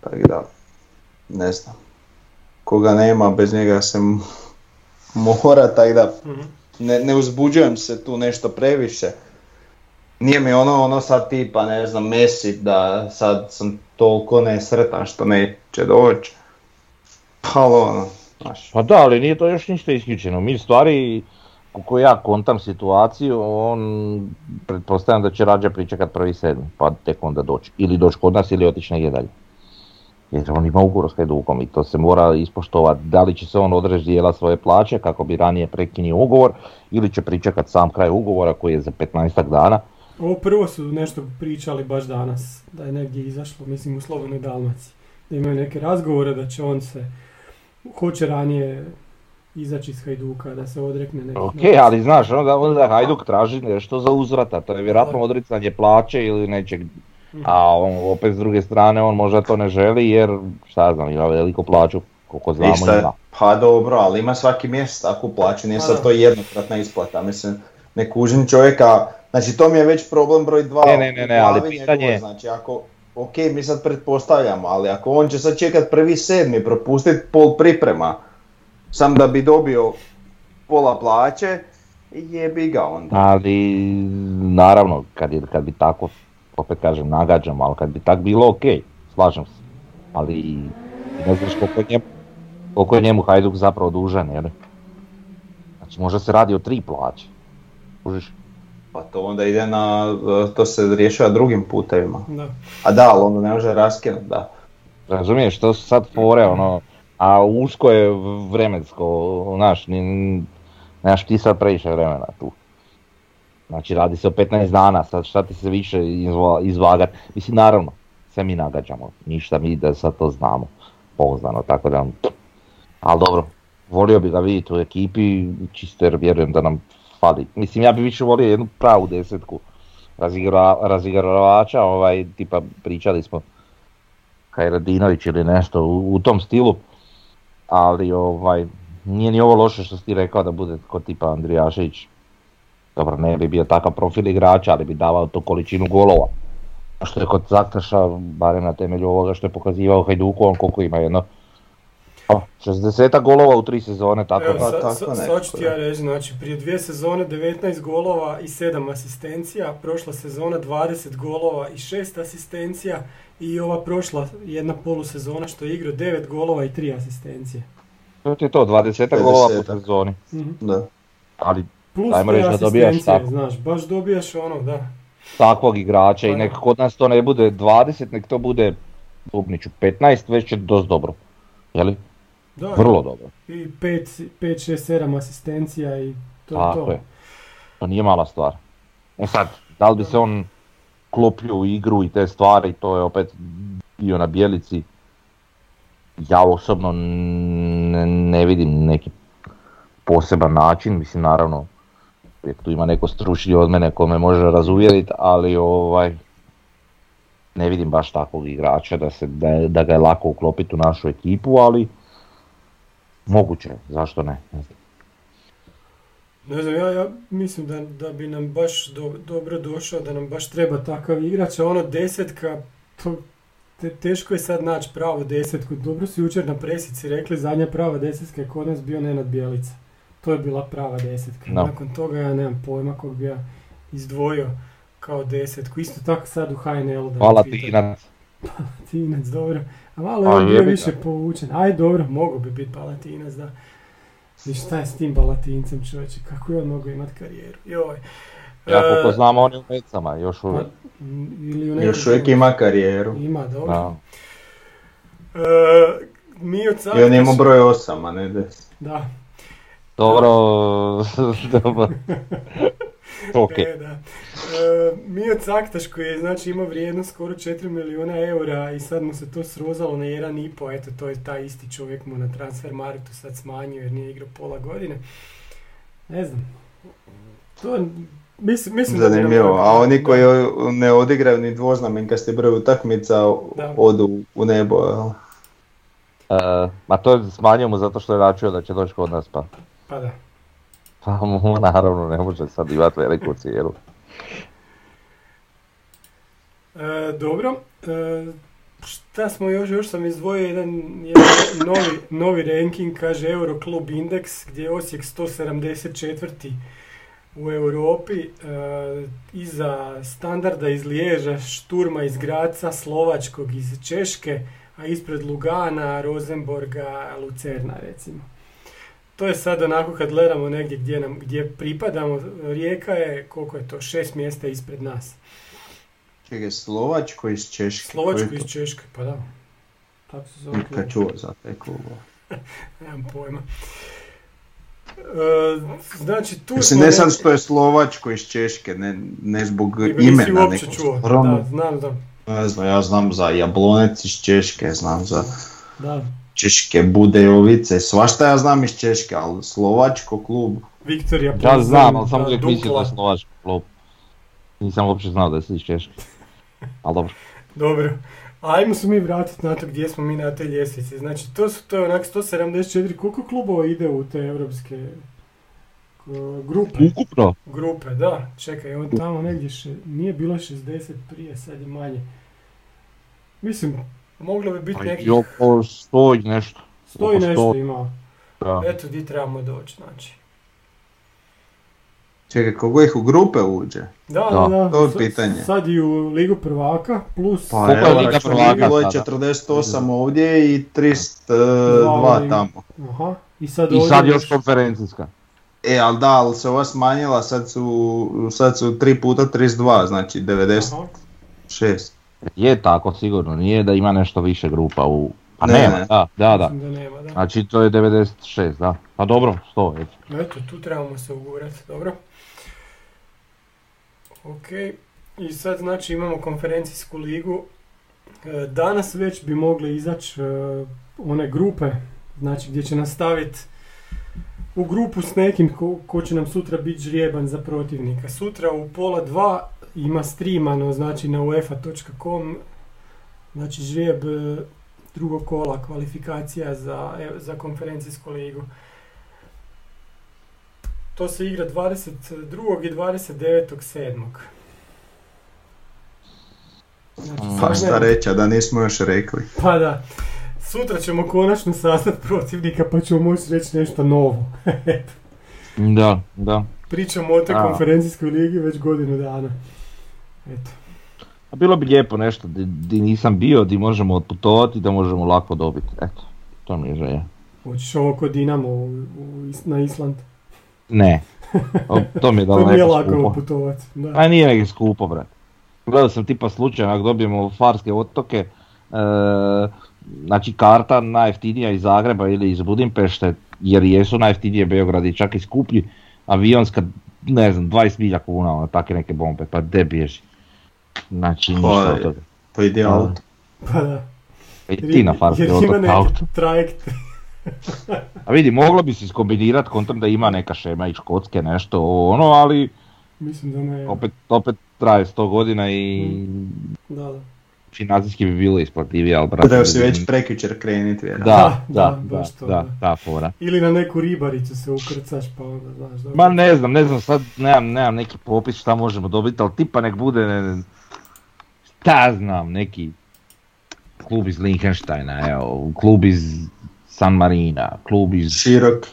Tako da, ne znam. Koga nema, bez njega se mora, tako da ne, ne uzbuđujem se tu nešto previše. Nije mi ono, ono sad tipa, ne znam, Messi, da sad sam toliko nesretan što neće doći. Pa ono, znaš. Pa da, ali nije to još ništa isključeno. Mi stvari, kako ja kontam situaciju, on pretpostavljam da će rađe pričekat prvi sedmi, pa tek onda doći. Ili doći kod nas ili otići negdje dalje. Jer on ima ugovor s Hajdukom i to se mora ispoštovati. Da li će se on odreći dijela svoje plaće kako bi ranije prekinio ugovor ili će pričekat sam kraj ugovora koji je za 15 dana. Ovo prvo su nešto pričali baš danas, da je negdje izašlo, mislim u Slobodnoj Dalmaciji. Da imaju neke razgovore da će on se, hoće ranije izaći iz Hajduka, da se odrekne nekih Ok, novaca. ali znaš, onda, onda Hajduk traži nešto za uzvrata, to je vjerojatno odricanje plaće ili nečeg. A on opet s druge strane on možda to ne želi jer, šta znam, ima veliku plaću, koliko znamo ima. pa dobro, ali ima svaki mjesec takvu plaću, nije Pa sad da. to jednokratna isplata, mislim, ne kužim čovjeka, znači to mi je već problem broj dva. Ne, ne, ne, ne, ali pitanje njegovoj, je- Znači ako, ok, mi sad pretpostavljamo, ali ako on će sad čekat prvi sedmi, propustit pol priprema, sam da bi dobio pola plaće, jebi ga onda. Ali, naravno, kad, je, kad bi tako, opet kažem, nagađam, ali kad bi tak bilo ok, slažem se. Ali, ne znaš koliko je njemu, koliko je njemu Hajduk zapravo dužan, jel? Znači, možda se radi o tri plaće. Kužiš? Pa to onda ide na, to se rješava drugim putevima. Da. A da, ali onda ne može raskinuti, da. Razumiješ, to su sad fore, ono, a usko je vremensko, znaš, nemaš ti sad previše vremena tu. Znači radi se o 15 dana, sad šta ti se više izva, izvagat. Mislim, naravno, sve mi nagađamo, ništa mi da sad to znamo, pouzdano, tako da, ali dobro, volio bi ga vidjeti u ekipi, čisto jer vjerujem da nam fali. Mislim, ja bi više volio jednu pravu desetku razigra, razigravača, ovaj, tipa pričali smo Hajradinović ili nešto u, u tom stilu. Ali ovaj, nije ni ovo loše što si rekao da bude kod tipa Andrijašević. Dobro, ne bi bio takav profil igrača, ali bi davao tu količinu golova. Što je kod Zaktaša, barem na temelju ovoga što je pokazivao Hajduku, on koliko ima jedno pa, 60 golova u tri sezone, tako Evo, da. Pa sa- tako sa- nekako, sad ću ti ja reći, znači prije dvije sezone 19 golova i 7 asistencija, prošla sezona 20 golova i 6 asistencija i ova prošla jedna polusezona što je igrao 9 golova i 3 asistencije. To ti je to, 20 golova po 50-ak. sezoni. Mhm. da. Ali Plus Ajmo reći da dobijaš asistencije, tako. znaš, baš dobijaš ono, da. takvog igrača Pa i da. nek kod nas to ne bude 20, nek to bude Bubniću 15, već je dosta dobro. Jeli? Da Vrlo dobro. I 5, 5, 6, 7 asistencija i to je Tako to. je. To nije mala stvar. E sad, da li bi se on klopio u igru i te stvari, to je opet bio na bijelici. Ja osobno ne, ne vidim neki poseban način, mislim naravno tu ima neko stručniji od mene ko me može razuvjeriti, ali ovaj ne vidim baš takvog igrača da, se, da, je- da ga je lako uklopiti u našu ekipu, ali moguće, je, zašto ne? ne znam. Ne znam, ja, ja mislim da, da bi nam baš do- dobro došao, da nam baš treba takav igrač, a ono desetka, to, te- teško je sad naći pravu desetku. Dobro su jučer na presici rekli, zadnja prava desetka je kod nas bio Nenad Bjelica. To je bila prava desetka. Da. Nakon toga ja nemam pojma kog bi ja izdvojio kao desetku. Isto tako sad u HNL da Hvala ti. Inac. Dobro. A malo je bio više povučen. Aj dobro, mogu bi biti Palatinac, da. I šta je s tim Balatincem čovječe, kako je on mogao imat karijeru? Joj. Ja koliko E, znam on je u Mecama, još pa, uvijek. m, ili Još uvijek ima karijeru. Ima, dobro. Da. E, Mio I on ima Caktaš- broj 8, a ne 10. Da, Dobro, *laughs* dobro. *laughs* *laughs* ok. e, da. E, Mio Caktaš koji je znači imao vrijednost skoro 4 milijuna eura i sad mu se to srozalo na 1,5, eto to je taj isti čovjek mu na transfer marketu sad smanjio jer nije igrao pola godine. Ne znam, to Mislim, mislim da Zanimljivo, tako- a oni da. koji ne odigraju ni dvoznamenkasti broj utakmica Da. odu u nebo, jel? E, ma to je smanjujemo zato što je račio da će doći kod nas pa. Pa da. Pa naravno ne može sad imati veliku cijelu. E, dobro. E, šta smo još, još sam izdvojio jedan, jedan novi, novi ranking, kaže Euroklub Index, gdje je Osijek 174. u Europi, e, iza standarda iz Liježa, Šturma iz Graca, Slovačkog iz Češke, a ispred Lugana, Rosenborga, Lucerna recimo. To je sad onako kad gledamo negdje gdje, nam, gdje pripadamo, Rijeka je, koliko je to, šest mjesta ispred nas. Čekaj, Slovačko iz Češke. Slovačko iz? Češke, pa da. Tako se zove Nikad klub. čuo za te klubove. *laughs* Nemam pojma. E, znači tu Mislim, ne ne- što je Slovačko iz Češke, ne, ne zbog imena, uopće nego čuo. stvarno, Da, znam, znam. ne znam, ja znam za Jablonec iz Češke, znam za Da. Češke Budejovice, svašta ja znam iz Češke, ali Slovačko klub, Viktorija Ja Plzeň, znam, ali sam da, uvijek mislio da je slovački klub. Nisam uopće znao da je iz Češke. Ali dobro. Dobro. Ajmo se mi vratiti na to gdje smo mi na te ljestvici. Znači, to, su, to je onak 174, koliko klubova ide u te evropske grupe? Ukupno? Grupe, da. Čekaj, on tamo negdje še, nije bilo 60 prije, sad je manje. Mislim, moglo bi biti Pa nekih oko sto i nešto. 100 i oko nešto 100. ima. Da. Eto, di trebamo doći, znači. čekaj, kogo ih u grupe uđe? Da, Da. da. To je pitanje. Sad i u Ligu prvaka, plus... Pa je evo, Liga prvaka bilo je sada? 48 ovdje i 302 Dva, tamo. Aha. I sad, I ovdje sad još konferencijska. E, ali da, ali se ova smanjila, sad su, sad su 3 puta 32, znači 96. Je tako sigurno, nije da ima nešto više grupa u... Pa Ne, nema, ne. da, da, da. Mislim da nema, da. Znači to je 96, da. Pa dobro, 100 eto. Eto, tu trebamo se ugurati, dobro. Ok, i sad znači imamo konferencijsku ligu. E, Danas već bi mogli izaći e, one grupe, znači gdje će nas staviti u grupu s nekim ko, ko će nam sutra biti žrijeban za protivnika. Sutra u pola dva ima streamano, znači na uefa.com, znači žrijeb e, drugog kola kvalifikacija za, e, za konferencijsku ligu. To se igra 22. i 29.7. Znači. Pa šta reći, da nismo još rekli. Pa da. Sutra ćemo konačno saznat protivnika pa ćemo moći reći nešto novo. *laughs* Da, da. Pričamo o toj A. konferencijskoj ligi već godinu dana. Eto. A bilo bi lijepo nešto di, nisam bio, di možemo otputovati, da možemo lako dobiti. Eto, to mi je želja. Hoćeš ovo kod Dinamo u, na Island. Ne, *laughs* o, to mi je To nije lako putovati. Da. A nije neki skupo, brate. Gledao sam tipa slučaj, ako dobijemo Farske otoke, e, znači karta najjeftinija iz Zagreba ili iz Budimpešte, jer jesu najjeftinije Beograd i čak i skuplji, avionska, ne znam, 20 milja kuna, ono, takve neke bombe, pa de bježi. Znači, ništa od toga. Pa ide Da. auto. Pa da. I ti na neki auto. trajekt. A vidi, moglo bi se iskombinirati kontom da ima neka šema i škotske nešto, ovo, ono, ali Mislim da ne. opet, opet traje 100 godina i Da, da. financijski bi bilo isplativije, ali brate... Trebao si već prekjučer krenit, vjerojatno. Da, Da, da, da, da, baš to, da, da. ta fora. Ili na neku ribaricu se ukrcaš pa onda znaš. dobro. Ma ne znam, ne znam, sad nemam, nemam neki popis šta možemo dobiti, ali tipa nek bude, ne, šta znam, neki klub iz Liechtensteina, evo, klub iz San Marina, klub iz Širok.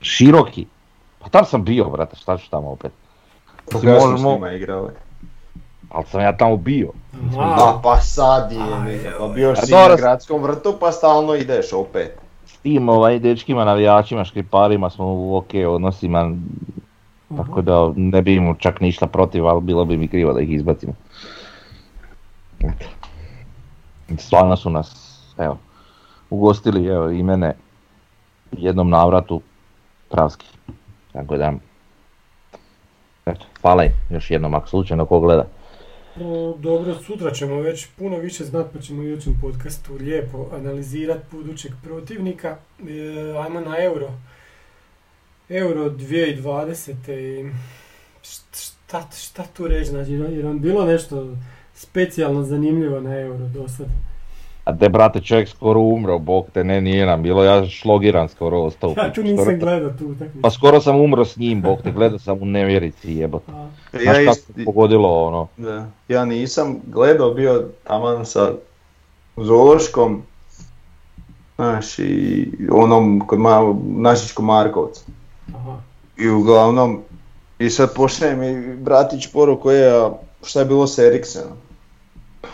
Široki. Pa tam sam bio, brate, šta ću tamo opet. Koga smo s možemo- njima igrali? Ali sam ja tamo bio. Aha. Da, pa sad je, pa bio si na gradskom vrtu pa stalno ideš opet. S tim ovaj dečkima, navijačima, škriparima smo u ok odnosima, tako da ne bi imao čak ništa protiv, ali bilo bi mi krivo da ih izbacimo. Stvarno su nas, evo, ugostili, evo, i mene jednom navratu pravski. Tako da, eto, hvala još jednom ako slučajno ko gleda. O, dobro, sutra ćemo već puno više znat pa ćemo u idućem podcastu lijepo analizirati budućeg protivnika. E, ajmo na euro. Euro 2020. i Šta, šta tu reći, znači, jer vam bilo nešto specijalno zanimljivo na Euro do sad? A te brate čovjek skoro umro, bog te ne nije nam bilo, ja šlogiran skoro ostao. Ja tu nisam Skoro- gledao tu utakmicu. Pa skoro sam umro s njim, bog te gledao sam u nevjerici jebote. A, Znaš Ja, kako ist- me pogodilo ono. da. ja nisam gledao, bio taman sa Zološkom, znaš, i onom kod ma, Našičko Markovcu. aha. I uglavnom, i sad pošalje mi bratić poruku je, šta je bilo s Eriksenom?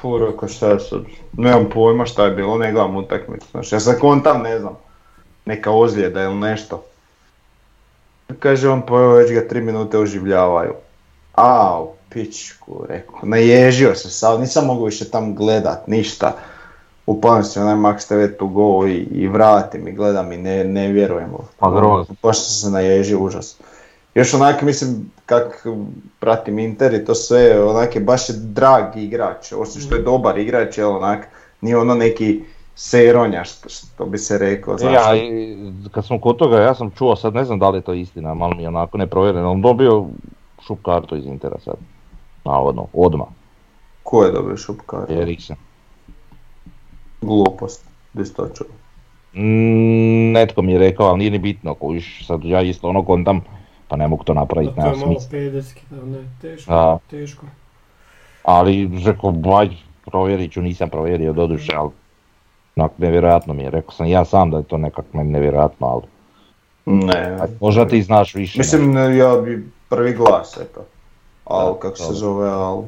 Fu, rekao šta sad, nemam pojma šta je bilo, ne gledam utakmicu, znaš, ja sad kontam, ne znam, neka ozljeda ili nešto. Kaže on, pa evo već ga tri minute oživljavaju. Au, pičku, rekao, naježio se sad, nisam mogao više tam gledat, ništa. Upalim se onaj Max TV to go i, i vratim i gledam i ne, ne vjerujem. Pa grozno. Baš sam se naježio, užas. Još onak mislim kak pratim Inter i to sve, onak je baš je drag igrač, osim što je dobar igrač, jel onak, nije ono neki seronja što, što bi se rekao, znaš. Ja, i kad smo kod toga, ja sam čuo, sad ne znam da li je to istina, malo mi je onako neprovjereno, on dobio šup kartu iz Intera sad. Navodno, odmah, Ko je dobio šupkar? Eriksen. Glupost, se to čuo? Mm, netko mi je rekao, ali nije ni bitno, kojiš, sad ja isto ono kontam, pa ne mogu to Da, napraviti, to je malo pederski, da, ne, teško, Da. teško. Ali rekao, baj, provjerit ću, nisam provjerio doduše, ali onak nevjerojatno mi je, rekao sam ja sam da je to nekak meni nevjerojatno, ali Ne. aj, možda ti znaš više. Mislim, ne, ja bi prvi glas, eto. Al, Da, kako se zove, al...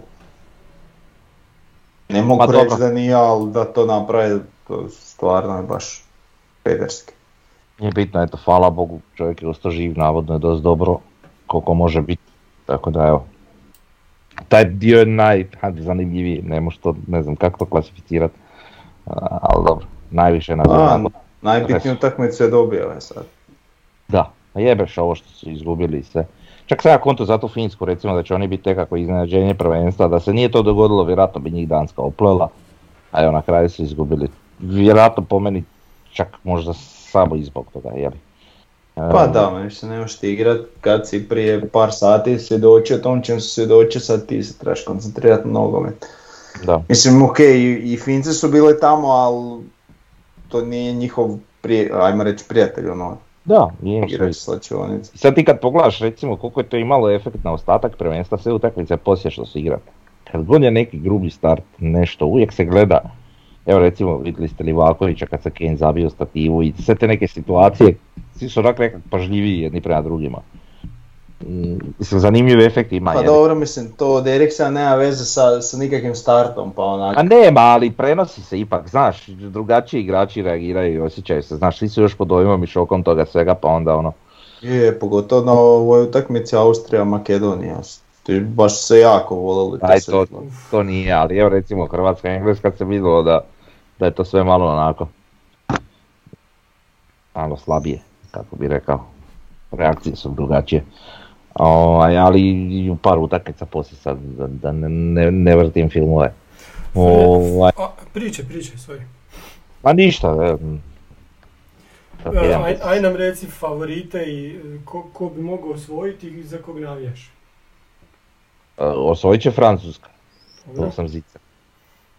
Ne mogu Pa reći da nije, al da to naprave, to stvarno je baš pederski. Nije bitno, eto, hvala Bogu, čovjek je ostao živ, navodno je dosta dobro, koliko može biti, tako da evo. Taj dio je najzanimljiviji, ne može to, ne znam kako to klasificirati, ali dobro, najviše nas A, onako- najbitniju utakmicu je dobio je sad. Da, a jebeš ovo što su izgubili sve. Čak sam ja konto za tu Finsku, recimo da će oni biti nekako iznenađenje prvenstva, da se nije to dogodilo, vjerojatno bi njih Danska oplela, a evo na kraju su izgubili. Vjerojatno po meni čak možda samo i zbog toga, jeli. Pa da, meni se ne možeš ti igrat kad si prije par sati svjedočio tom čem si svjedočio, sad ti se trebaš koncentrirati na nogomet. Da. Mislim, ok, i, i Finci su bile tamo, ali to nije njihov, prije, ajmo reći, prijatelj, ono, Da, nije sad ti kad pogledaš recimo koliko je to imalo efekt na ostatak prvenstva, sve utakmice poslije što su igrali. Kad god je neki grubi start, nešto, uvijek se gleda. Evo recimo vidjeli ste Livakovića kad se Kane zabio stativu i sve te neke situacije, svi su onak nekak pažljiviji jedni prema drugima. Mm, Mislim, zanimljiv efekt ima. Pa dobro, mislim, to od Eriksena nema veze sa, sa nikakvim startom, pa onak, A nema, ali prenosi se ipak, znaš, drugačiji igrači reagiraju i osjećaju se, znaš, svi su još pod dojmom i šokom toga svega, pa onda ono, je, pogotovo na ovoj utakmici Austrija-Makedonija, ti baš se jako volili. Aj, to, to nije, ali evo recimo Hrvatska i Engleska se vidjelo da, da je to sve malo onako malo slabije, kako bi rekao. Reakcije su drugačije. Ovaj, ali u par utakmica poslije sad da, da ne, ne, ne vrtim filmove. Ovaj, A, priče, priče, sorry. pa ništa. e, Aj, aj nam reci favorite i e, ko, ko bi mogao osvojiti i za kog navijaš. e, Osvojit će Francuska, Dobro? to sam zica.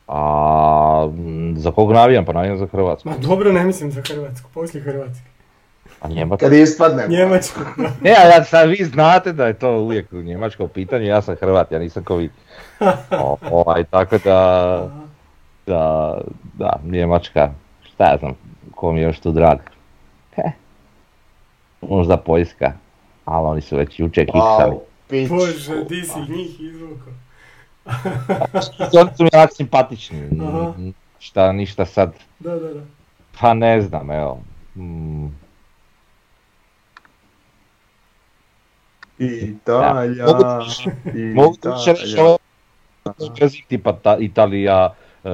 A za kog navijam? Pa navijam za Hrvatsku. Ma dobro, ne mislim za Hrvatsku, poslije Hrvatske. A Njemačka? Kad ispadne. Njemačku, da. Ne, a ja sad vi znate da je to uvijek u njemačkom pitanju, ja sam Hrvat, ja nisam ko vi. O, ovaj, tako da, da, da, Njemačka, šta ja znam, ko mi je još tu drag. Heh. Možda Poljska, ali oni su već jučer kiksali. Bože, di si njih izvukao. Oni su mi onak simpatični, Aha. šta, ništa sad, Da, da, da. pa ne znam, evo. Mm, Italija, Mogu ti više reći Italija. ovo jezik tipa ta, Italija, e,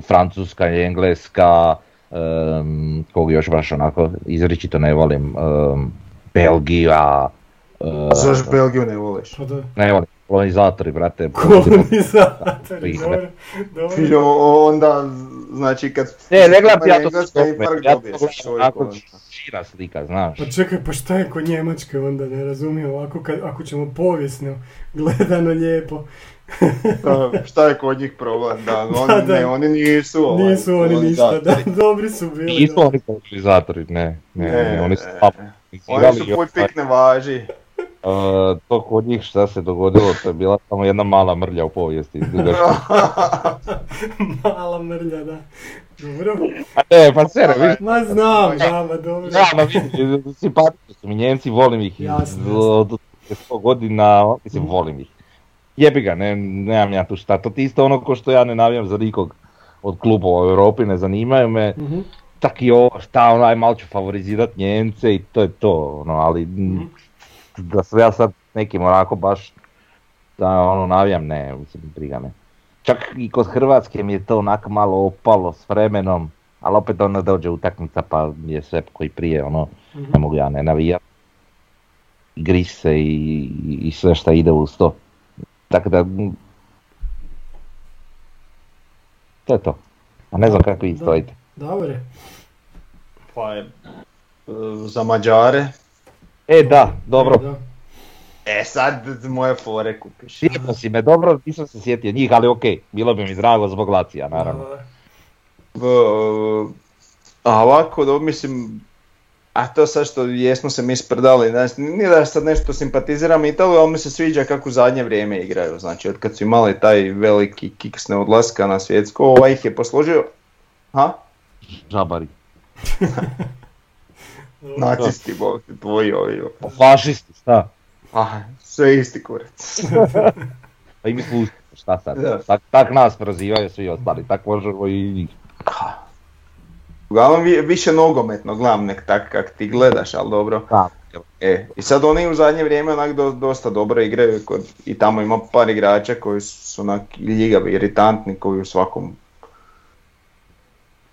Francuska, Engleska, em, kog još baš onako izričito ne volim, em, Belgija, e, A zašto Belgiju ne voliš? Pa ne volim, kolonizatori, brate. Kolonizatori, dobro, dobro. Jo, onda, znači kad... Ne, ne gledam ja to sve ja to ono. šira slika, znaš. Pa čekaj, pa šta je kod Njemačke onda, ne razumijem, ovako kad, ako ćemo povijesno gledano lijepo. Da, šta je kod njih problem, da, *laughs* oni, Da, da. ne, oni nisu ovaj, Nisu oni ništa, da, dobri su bili. Nisu oni kolonizatori, ne, ne, ne, oni su ne, kolonizirali Oni su i puj ostali. pik ne važi. Uh, to kod njih šta se dogodilo, to je bila samo jedna mala mrlja u povijesti. *laughs* Mala mrlja, da. Dobro. A ne, pa sere, viš, Ma znam, da, ma dobro. ja, ma vidi, simpatični su mi Njemci, volim ih od od 100 godina, mislim, volim ih. Jebi ga, ne, nemam ja tu šta, to ti isto ono ko što ja ne navijam za nikog od klubova u Europi, ne zanimaju me, Mhm. tak i ovo, šta ono, aj malo ću favorizirat Njemce i to je to, ono, ali m, da se ja sad nekim onako baš, da ono navijam, ne, mislim, briga me. Čak i kod Hrvatske mi je to onako malo opalo s vremenom, ali opet onda dođe utakmica pa je sve koji prije, ono, ne mogu ja ne navijat. Griš se i, i sve šta ide uz to. Tako da, to je to. A ne znam kako vi stojite. Dobre. Pa je, za Mađare. E da, dobro. Da. E sad moje fore kupiš. Sjetio si me dobro, nisam se sjetio njih, ali okej, bilo bi mi drago zbog Lacija, naravno. V- a ovako, da, mislim, a to sad što jesmo se mi sprdali, znači, nije da sad nešto simpatiziram Italiju, ali mi se sviđa kako u zadnje vrijeme igraju, znači od kad su imali taj veliki kiks neodlaska na svjetsko, ovaj ih je posložio, ha? Žabari. *laughs* Nacisti, bol, tvoji ovi, Fašisti, šta? ah, sve isti kurac. *laughs* Pa i mi uspjeli, šta sad? Da. Tak, tak nas prozivaju svi ostali, tak možemo i njih. Uglavnom vi- više nogometno gledam nek tak kak ti gledaš, ali dobro. Da. E, i sad oni u zadnje vrijeme onak do- dosta dobro igraju kod, i tamo ima par igrača koji su onak ljigavi, iritantni, koji u svakom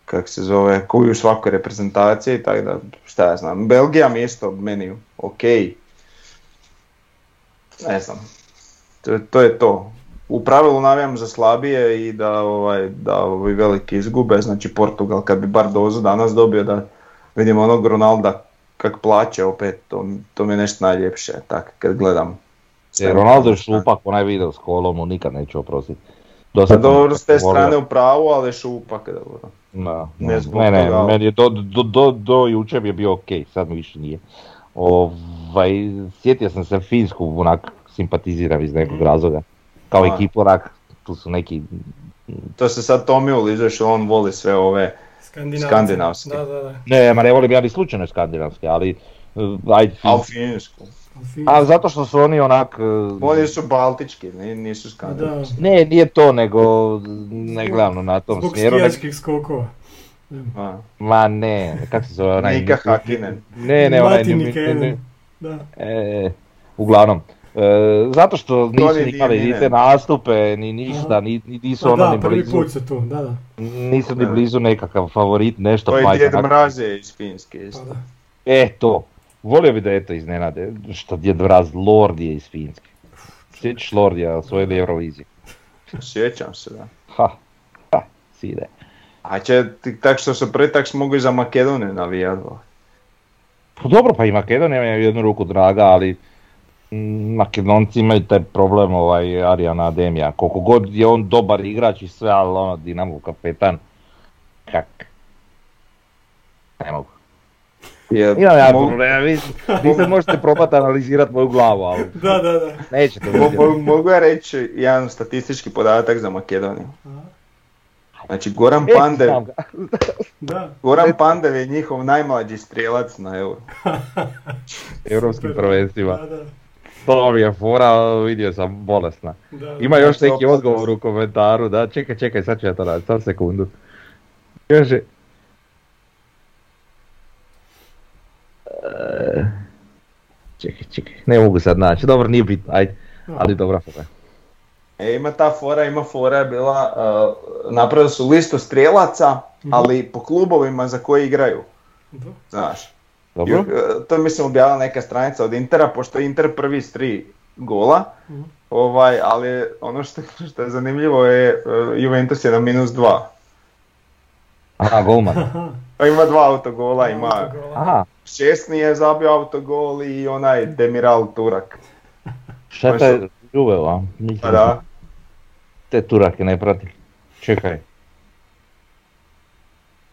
kak se zove, koji u svakoj reprezentaciji, tako da šta ja znam, Belgija mi isto meni ok, ne znam, to, to je to. U pravilu navijam za slabije i da, ovaj, da ovi veliki izgube, znači Portugal kad bi bar dozu danas dobio da vidimo onog Ronalda kak plaće opet, to, to mi je nešto najljepše, tak kad gledam. Jer Ronaldo je šupak, onaj video s kolom, nikad neću oprostiti. Do Pa sam dobro, s te strane u pravu, ali šupak, dobro. Da, Ne ne, zbog ne, ne, toga, ali- meni je do, do, do, do jučer je bio ok, sad mi više nije. Ovaj, sjetio sam se Finsku, onak simpatiziram iz nekog razloga. Kao A. ekipu, onak, tu su neki, To se sad Tomi ulizuje što on voli sve ove. Skandinavski. Da, da, da. ne, ma ne volim ja ni slučajno skandinavske, ali, uh, ajde, a u Fins- Finsku. A zato što su oni onak, uh, Oni su baltički, ni- nisu skandinavski. ne, nije to, nego ne gledam na tom zbog smjeru, nego- skijaških skokova. A. ma ne, kako se zove onaj, Nika Hakinen. ne, ne, onaj, Mati ne. Da. E, uglavnom, e, zato što nisu Toni ni imali ni te nastupe, ni ništa, ni, ni- nisu Pa ono da, ni prvi blizu, put su tu, da, da. nisu ni blizu nekakav favorit, nešto To je pa Djed onak- Mraz je iz Finske Pa isto. da. E, to, volio bi da je to iznenade, što Djed Mraz, Lord je iz Finske. Sjećaš Lordija osvojili Euroviziju? Sjećam se, da. Ha, ha, side. A će, ti- tak što su prvi, tak smo mogli za Makedoniju navijati. Pa dobro, pa i Makedonija je jednu ruku draga, ali mm, Makedonci imaju taj problem ovaj Arijana Ademija. Koliko god je on dobar igrač i sve, ali ono Dinamo kapetan, kak. Ne mogu. Je, Imam ja mogu- problema, vi, *laughs* vi sad možete probati analizirati moju glavu, ali *laughs* Da, da, da. nećete Mo- vidjeti. mo- Mogu ja reći jedan statistički podatak za Makedoniju. Znači Goran Pandev. *laughs* Da. Goran Pandev je njihov najmlađi strijelac na euro. Europskim prvenstvima. Da, da. To mi je fora, vidio sam bolesna. da. Ima još Znači, neki odgovor u komentaru, da, čekaj, čekaj, sad ću ja to raditi, sam sekundu. Kaže... E, Čekaj, čekaj, ne mogu sad naći, dobro, nije bitno, ajde, ali dobra fora. E, ima ta fora, ima fora je bila, uh, napravili su listu strijelaca, ali po klubovima za koje igraju, Da. znaš. Dobro? I, uh, to je mislim objavila neka stranica od Intera, pošto je Inter prvi s tri gola, Mhm. Ovaj, ali ono što, što je zanimljivo je, e, Juventus je na minus dva. Aha, golman. *laughs* Pa ima dva autogola, ima Autogola. Aha, šestni je zabio autogol i onaj Demiral Turak. šta je a? Nisam Pa da, Te Turake ne prati. Čekaj.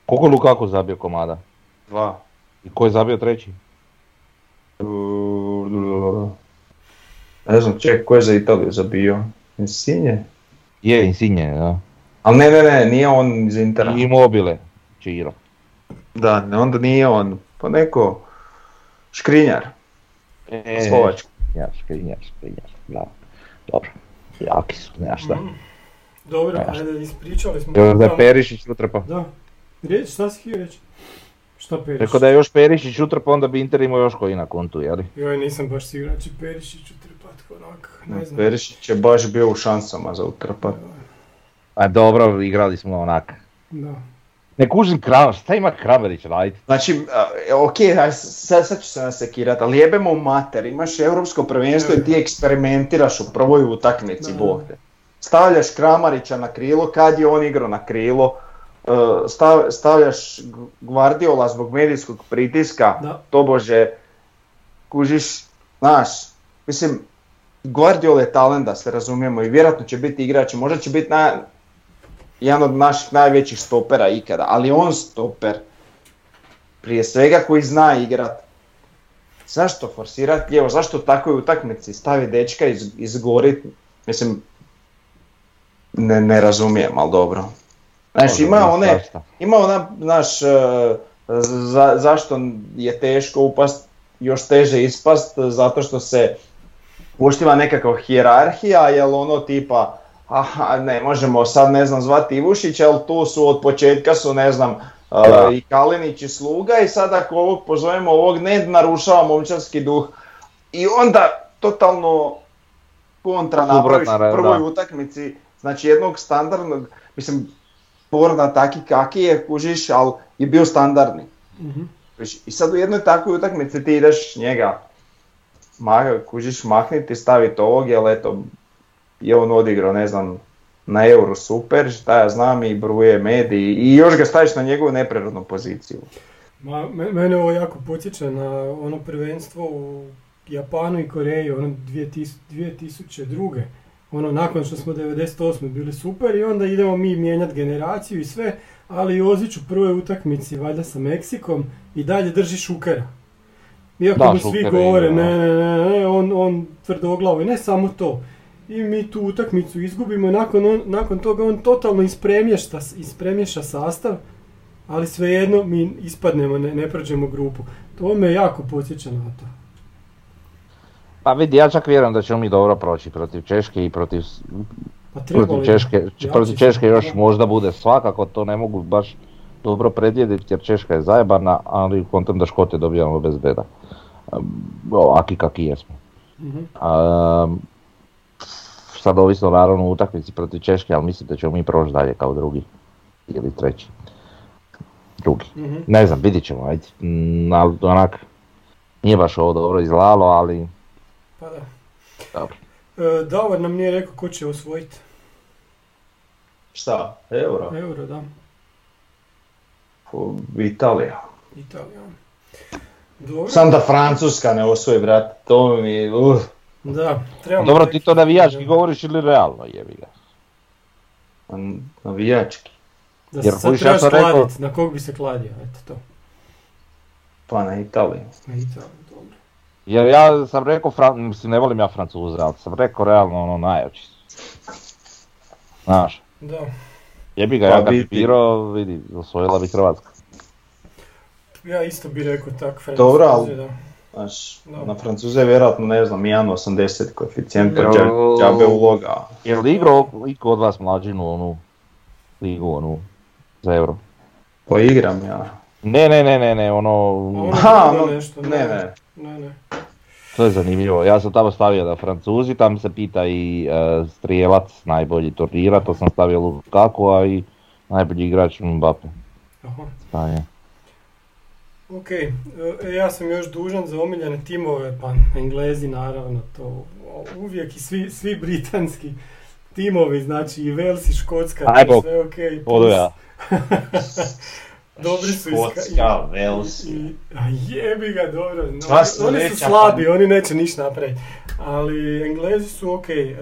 Koliko je Lukaku zabio komada? dva. I ko je zabio treći? Ne znam, ček, ko je za Italiju zabio? Insigne? Je, Insigne, da. Ali ne, ne, ne, nije on iz Intera. I Immobile, Čiro. Da, ne, onda nije on, pa neko Škrinjar, E, Slovački. Ja, Škrinjar, Škrinjar, da. Dobro, jaki su, nema šta. Dobro, Ja. ajde, ispričali smo. Još da Perišić utrpa. Da. Riječ, šta si htio reći? Šta Perišić? Rekao da je još Perišić utrpa, onda bi Inter imao još koji na kontu, jeli? Joj, nisam baš siguran će Perišić utrpat onak, ne znam. Perišić je baš bio u šansama za utrpat. A dobro, igrali smo onak. Da. Ne kužim Kramer, šta ima Kramerić raditi? Znači, ok, aj, sad, sad ću se nasekirat, ali jebemo u mater, imaš europsko prvenstvo i ti eksperimentiraš u prvoj utakmici, Da. bog te. Stavljaš Kramarića na krilo, kad je on igrao na krilo, e, stav- stavljaš G- Guardiola zbog medijskog pritiska, Da. tobože, kužiš, znaš, mislim, Guardiola je talent da se razumijemo i vjerojatno će biti igrač, možda će biti na, jedan od naših najvećih stopera ikada, ali on stoper, prije svega koji zna igrat. Zašto forsirati lijevo, zašto u takvoj utakmici stavi dečka iz, izgorit, mislim, ne, ne razumijem, ali dobro. Znači ima one, ima ona, znaš, e, za, zašto je teško upast, još teže ispast, zato što se poštiva nekakva hijerarhija, jel ono tipa, aha, ne možemo sad ne znam zvati Ivušić, ali tu su od početka su ne znam, e, Da. i Kalinić i Sluga i sad ako ovog pozovemo ovog ne narušava momčarski duh. I onda totalno kontra napraviš u da. prvoj utakmici, znači jednog standardnog, mislim, Borna taki kaki je, kužiš, ali je bio standardni. Mhm. Kužiš, I sad u jednoj takvoj utakmici ti ideš njega, ma, kužiš, makniti, staviti ovog, jer eto, je on odigrao, ne znam, na euro super, šta ja znam, i bruje mediji, i još ga staviš na njegovu neprirodnu poziciju. Ma, me- mene ovo jako podsjeća na ono prvenstvo u Japanu i Koreji, ono 2000 2002. Ono nakon što smo 98. bili super i onda idemo mi mijenjati generaciju i sve, ali Jozić u prvoj utakmici valjda sa Meksikom i dalje drži Šukera. Iako Da, mu svi Šuker je govore, ne, ne, ne, ne, on, on tvrdoglavo i ne samo to. I mi tu utakmicu izgubimo nakon, on- nakon toga on totalno ispremješta, ispremješa sastav ali svejedno mi ispadnemo, ne, ne prođemo grupu. To me jako podsjeća na to. Pa vidi, ja čak vjerujem da ćemo mi dobro proći protiv Češke i protiv, Pa protiv. Češke, Jači protiv Češke još da. možda bude svakako, to ne mogu baš dobro predvidjeti jer Češka je zajebana, ali kontam da Škote dobijamo bez beda. Um, Ovaki kakvi jesmo. Mhm. Um, sad ovisno naravno o utakmici protiv Češke, ali mislim da ćemo mi proći dalje kao drugi ili treći. Drugi. Mhm. Ne znam, vidit ćemo, ajde. Mm, ali onak, nije baš ovo dobro izgledalo, ali Pa da. dobro. E, Davor nam nije rekao ko će osvojiti Šta? Euro? euro, da. Italija. Italija. Dobro. Sam da Francuska ne osvoji, brat, to mi, uh. Da, trebamo Dobro, ti to navijački govoriš ili realno, jebi ga. navijački. Da jer se sad kojiš, ja trebaš rekao- kladit, na kog bi se kladio, eto to. Pa na Italiju. Na Italiju, dobro. Jer ja sam rekao, Fran- mislim ne volim ja Francuze, ali sam rekao realno ono najjači. Znaš, Da. jebi ga, Pa ja kad bi birao, vidi, osvojila bi Hrvatska. Ja isto bi rekao tak, ali- da. Znaš, Da. na Francuze je vjerojatno, ne znam, 1.80 koeficijent, pa Jel- dža- džabe uloga. Je li igrao iko od vas mlađinu onu ligu onu za euro? Pa igram ja. Ne, ne, ne, ne, ne, ono, A ono Aha, drugo no, nešto, ne, ne. Ne, ne. to je zanimljivo. Ja sam tamo stavio da Francuzi, tam se pita i e, strijelac najbolji turnira, to sam stavio Lukaku, a i najbolji igrač Mbappe. Aha. Stanje. Ok, e, ja sam još dužan za omiljene timove, pa Englezi naravno, to uvijek i svi, svi britanski timovi, znači i Wales i Škotska, Aj, to je Bog. sve ok. Odo ja. *laughs* Dobri su iska- Škotska, Wales. i- a jebi ga, dobro. no, oni su slabi, pa- oni neće ništa napraviti. Ali Englezi su ok. e,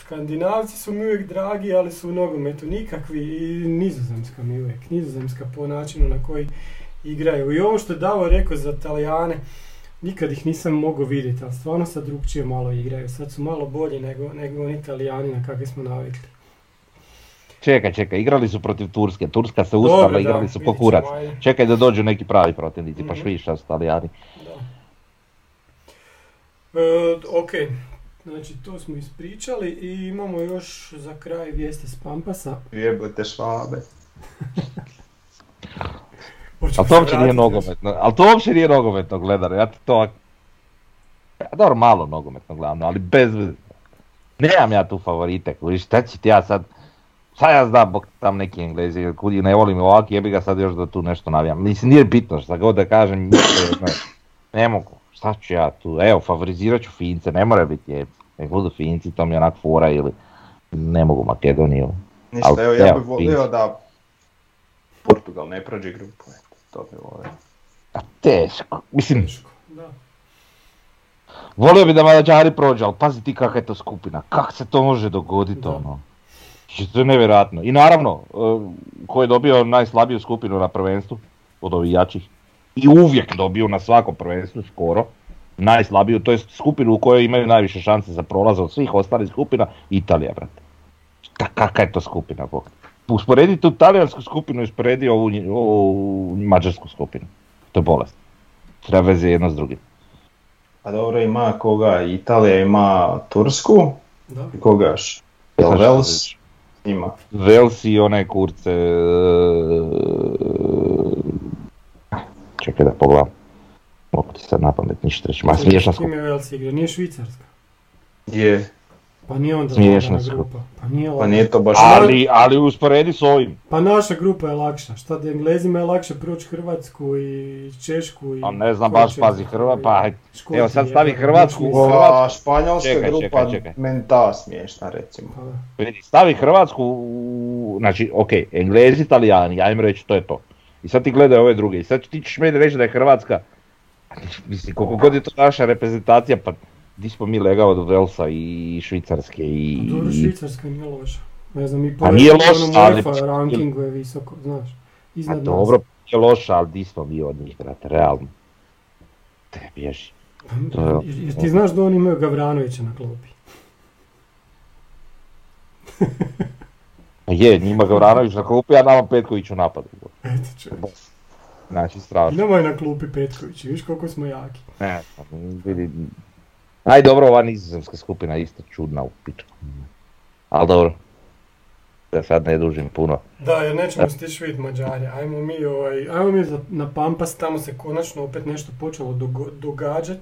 Skandinavci su mi uvijek dragi, ali su u nogometu nikakvi i nizozemska mi uvijek. Nizozemska po načinu na koji igraju. I ovo što je Davo rekao za Talijane, nikad ih nisam mogao vidjeti, ali stvarno sad drugčije malo igraju. Sad su malo bolji nego, nego oni Italijani na kakve smo navikli. Čekaj, čekaj, igrali su protiv Turske. Turska se da, igrali su po vidit kurac. ćemo, ajde. Čekaj da dođu neki pravi protivnici, pa Mhm. šviš šta su Talijani. Da. E, ok, znači to smo ispričali i imamo još za kraj vijesti s Pampasa. Jebote švabe. *laughs* Ali to uopće nije nogometno, ali to uopće nije nogometno gledano, ja ti to... Ja, dobro, malo nogometno gledam, ali bez... Nemam ja tu favorite, kužiš, šta ću ti ja sad... Šta ja znam, bok tam neki englezi, kudi ne volim ovak, jebi ga sad još da tu nešto navijam. Mislim, nije bitno šta god da kažem, ne, ne mogu, šta ću ja tu, evo, favorizirat ću Fince, ne mora biti je, nek budu Finci, to mi je onak fora ili ne mogu Makedoniju. Ništa, evo ja bih volio da Portugal ne prođe grupu, to bi volio. A teško, mislim, Teško, da. Volio bi da Mađari prođe, ali pazi ti kakva je to skupina, kako se to može dogoditi Da. ono. To je nevjerojatno. I naravno, e, ko je dobio najslabiju skupinu na prvenstvu, od ovih jačih, i uvijek dobio na svakom prvenstvu skoro, najslabiju, to je skupinu u kojoj imaju najviše šanse za prolaz od svih ostalih skupina, Italija, brate. Kakva je to skupina, bog? Usporedi tu talijansku skupinu i usporedi ovu, ovu mađarsku skupinu. To je bolest. Treba veze jedno s drugim. A dobro ima koga, Italija ima Tursku, Da. i koga još? Jel Sad ću Vels ima. Vels i one kurce... e, Čekaj da pogledam. Mogu ti sad na pamet ništa reći. Ma smiješna S kim skupina. je Wales igra? Nije Švicarska. Je, Pa nije onda Smiješna lagana skupina. grupa. Pa nije pa nije to baš... Ali, ali usporedi s ovim. Pa naša grupa je lakša. Šta da Englezima je lakše proći Hrvatsku i Češku i... A ne znam baš, pazi, Hrva, pa, evo sad stavi Hrvatsku. Ova španjolska Čekaj, grupa, čekaj, čekaj. meni ta smiješna recimo. Pa stavi Hrvatsku, u- znači, ok, Englezi, Italijani, ajmo reći, to je to. I sad ti gledaj ove druge. I sad ti ćeš meni reći da je Hrvatska, mislim, koliko god je to naša reprezentacija, pa di smo mi lega od Velsa i Švicarske i... Dobro, Švicarska nije loša. Ne znam, mi Pa nije loša, ali- UEFA rankingu je visoko, znaš. A Iznad nas. dobro, je loša, ali di smo mi od njih, brate, realno. Te bježi. to je- Jer, ti znaš da oni imaju Gavranovića na klopi. Pa je, njima Gavranović na klupi, a nama Petković u napadu. Eto čovječ. Znači, I strašno. nama je na klupi Petković, viš koliko smo jaki. Ne, pa, vidi. Aj dobro, ova nizozemska skupina je isto čudna u pičku. Ali dobro. Da sad ne dužim puno. Da, jer nećemo stići vidjeti Mađari. Ajmo mi, ovaj, ajmo mi na Pampas, tamo se konačno opet nešto počelo dogo- događat.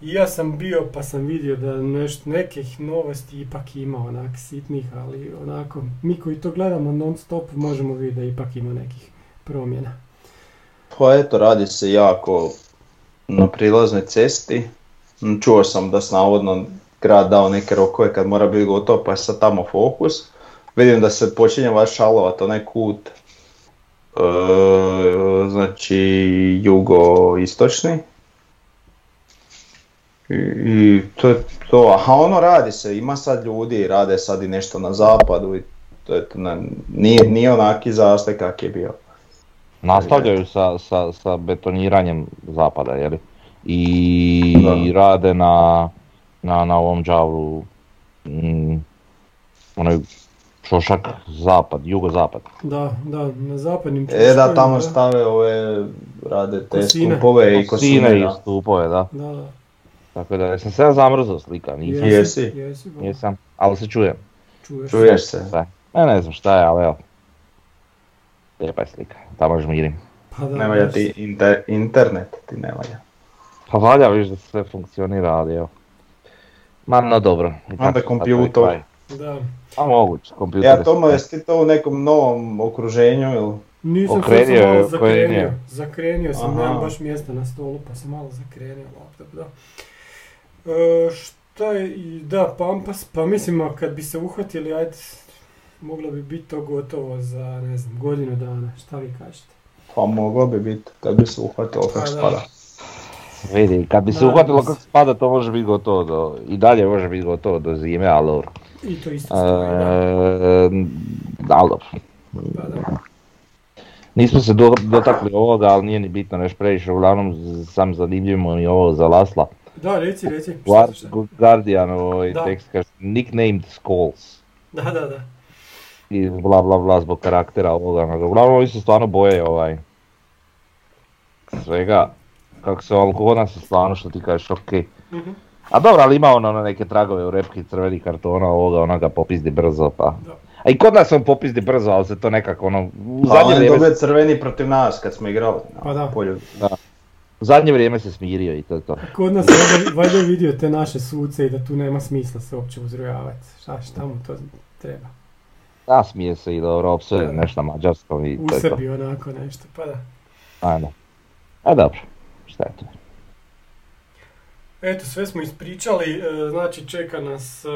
I ja sam bio pa sam vidio da neš, nekih novosti ipak ima onak sitnih, ali onako, mi koji to gledamo non stop možemo vidjeti da ipak ima nekih promjena. Pa eto, radi se jako na prilaznoj cesti. Čuo sam da se navodno grad dao neke rokove kad mora biti gotovo, pa je sad tamo fokus. Vidim da se počinje vaš šalovat onaj kut, e, znači jugoistočni. I, I to je to, a ono radi se, ima sad ljudi, rade sad i nešto na zapadu i to je, ne- nije, nije onaki zastoj kak je bio. Nastavljaju sa, sa, sa betoniranjem zapada, jeli? I Da. rade na, na, na ovom džavlu, mm, onaj šošak zapad, jugozapad. Da, da, na zapadnim E da, tamo stave ove, rade te Kosine. stupove i Sine kosine. i da. stupove, da. Da, da. Tako da, jesam se ja zamrzao slika, nisam. Jesi? Jesi, ba, Jesam, ali se čujem. čuješ. Čuješ se. Sve. Ja ne znam šta je, ali evo. Lijepa je slika, tamo žmirim. Pa da, Ne valja ti inter- internet, ti ne valja. Pa valja viš da sve funkcionira, ali evo. Ma no dobro. Onda kompjutor. Da. A moguće, kompjuter. Ja Tomo, jesi ti to u nekom novom okruženju ili? Nisam Okrenio sam malo zakrenio. okrenio. Zakrenio sam, Aha. nemam baš mjesta na stolu pa sam malo zakrenio laptop, da. E, šta je, i da, Pampas, pa mislim a kad bi se uhvatili, ajde, moglo bi biti to gotovo za, ne znam, godinu dana, šta vi kažete? Pa moglo bi biti, kad bi se uhvatilo Pa kako da. spada. Vidi, kad bi se uhvatilo kako spada, to može biti gotovo do, i dalje može biti gotovo do zime, ali dobro. I to isto stoji, da. E, ali dobro. Pa da. Nismo se do, dotakli ovoga, ali nije ni bitno nešto previše, uglavnom sam zanimljivo mi ovo za Lasla. Da, reci, reci. Guardian ovaj tekst kaže nicknamed Skulls. Da, da, da. I bla bla bla zbog karaktera ovoga. Uglavnom oni se stvarno boje ovaj svega. Kako se ali kod nas je stvarno što ti kažeš ok. Mhm. A dobro, ali ima ono na neke tragove u repki crveni kartona ovoga, onoga popizdi brzo pa. Da. A i kod nas on popizdi brzo, ali se to nekako ono, u Pa zadnje on je crveni protiv nas kad smo igrali na Pa da. polju. u zadnje vrijeme se smirio i to je to. Kod nas je valjda- vidio te naše suce i da tu nema smisla se uopće uzrujavati. Šta, šta mu to treba? Da, smije se i dobro, opsuje Da. nešto na mađarskom i U to je to. sebi onako nešto, pa da. Ajde. A dobro, šta je to? Eto, sve smo ispričali, e, znači čeka nas e,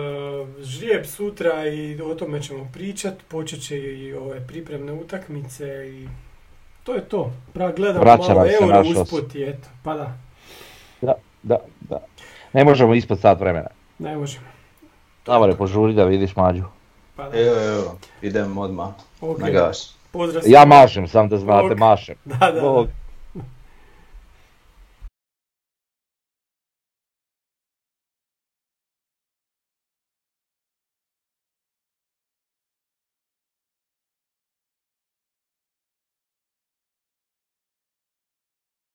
žrijeb sutra i o tome ćemo pričat, počet će i ove pripremne utakmice i to je to. Prav gledamo Vraća malo euro usput i eto, pa da, Da, da, da. Ne možemo ispod sat vremena. ne možemo. Davore, požuri da vidiš mađu. Pa da, Evo, evo, idem odmah ok, na gas. pozdrav Ja mašem, sam da znate, mašem. Da, da, da. Bog.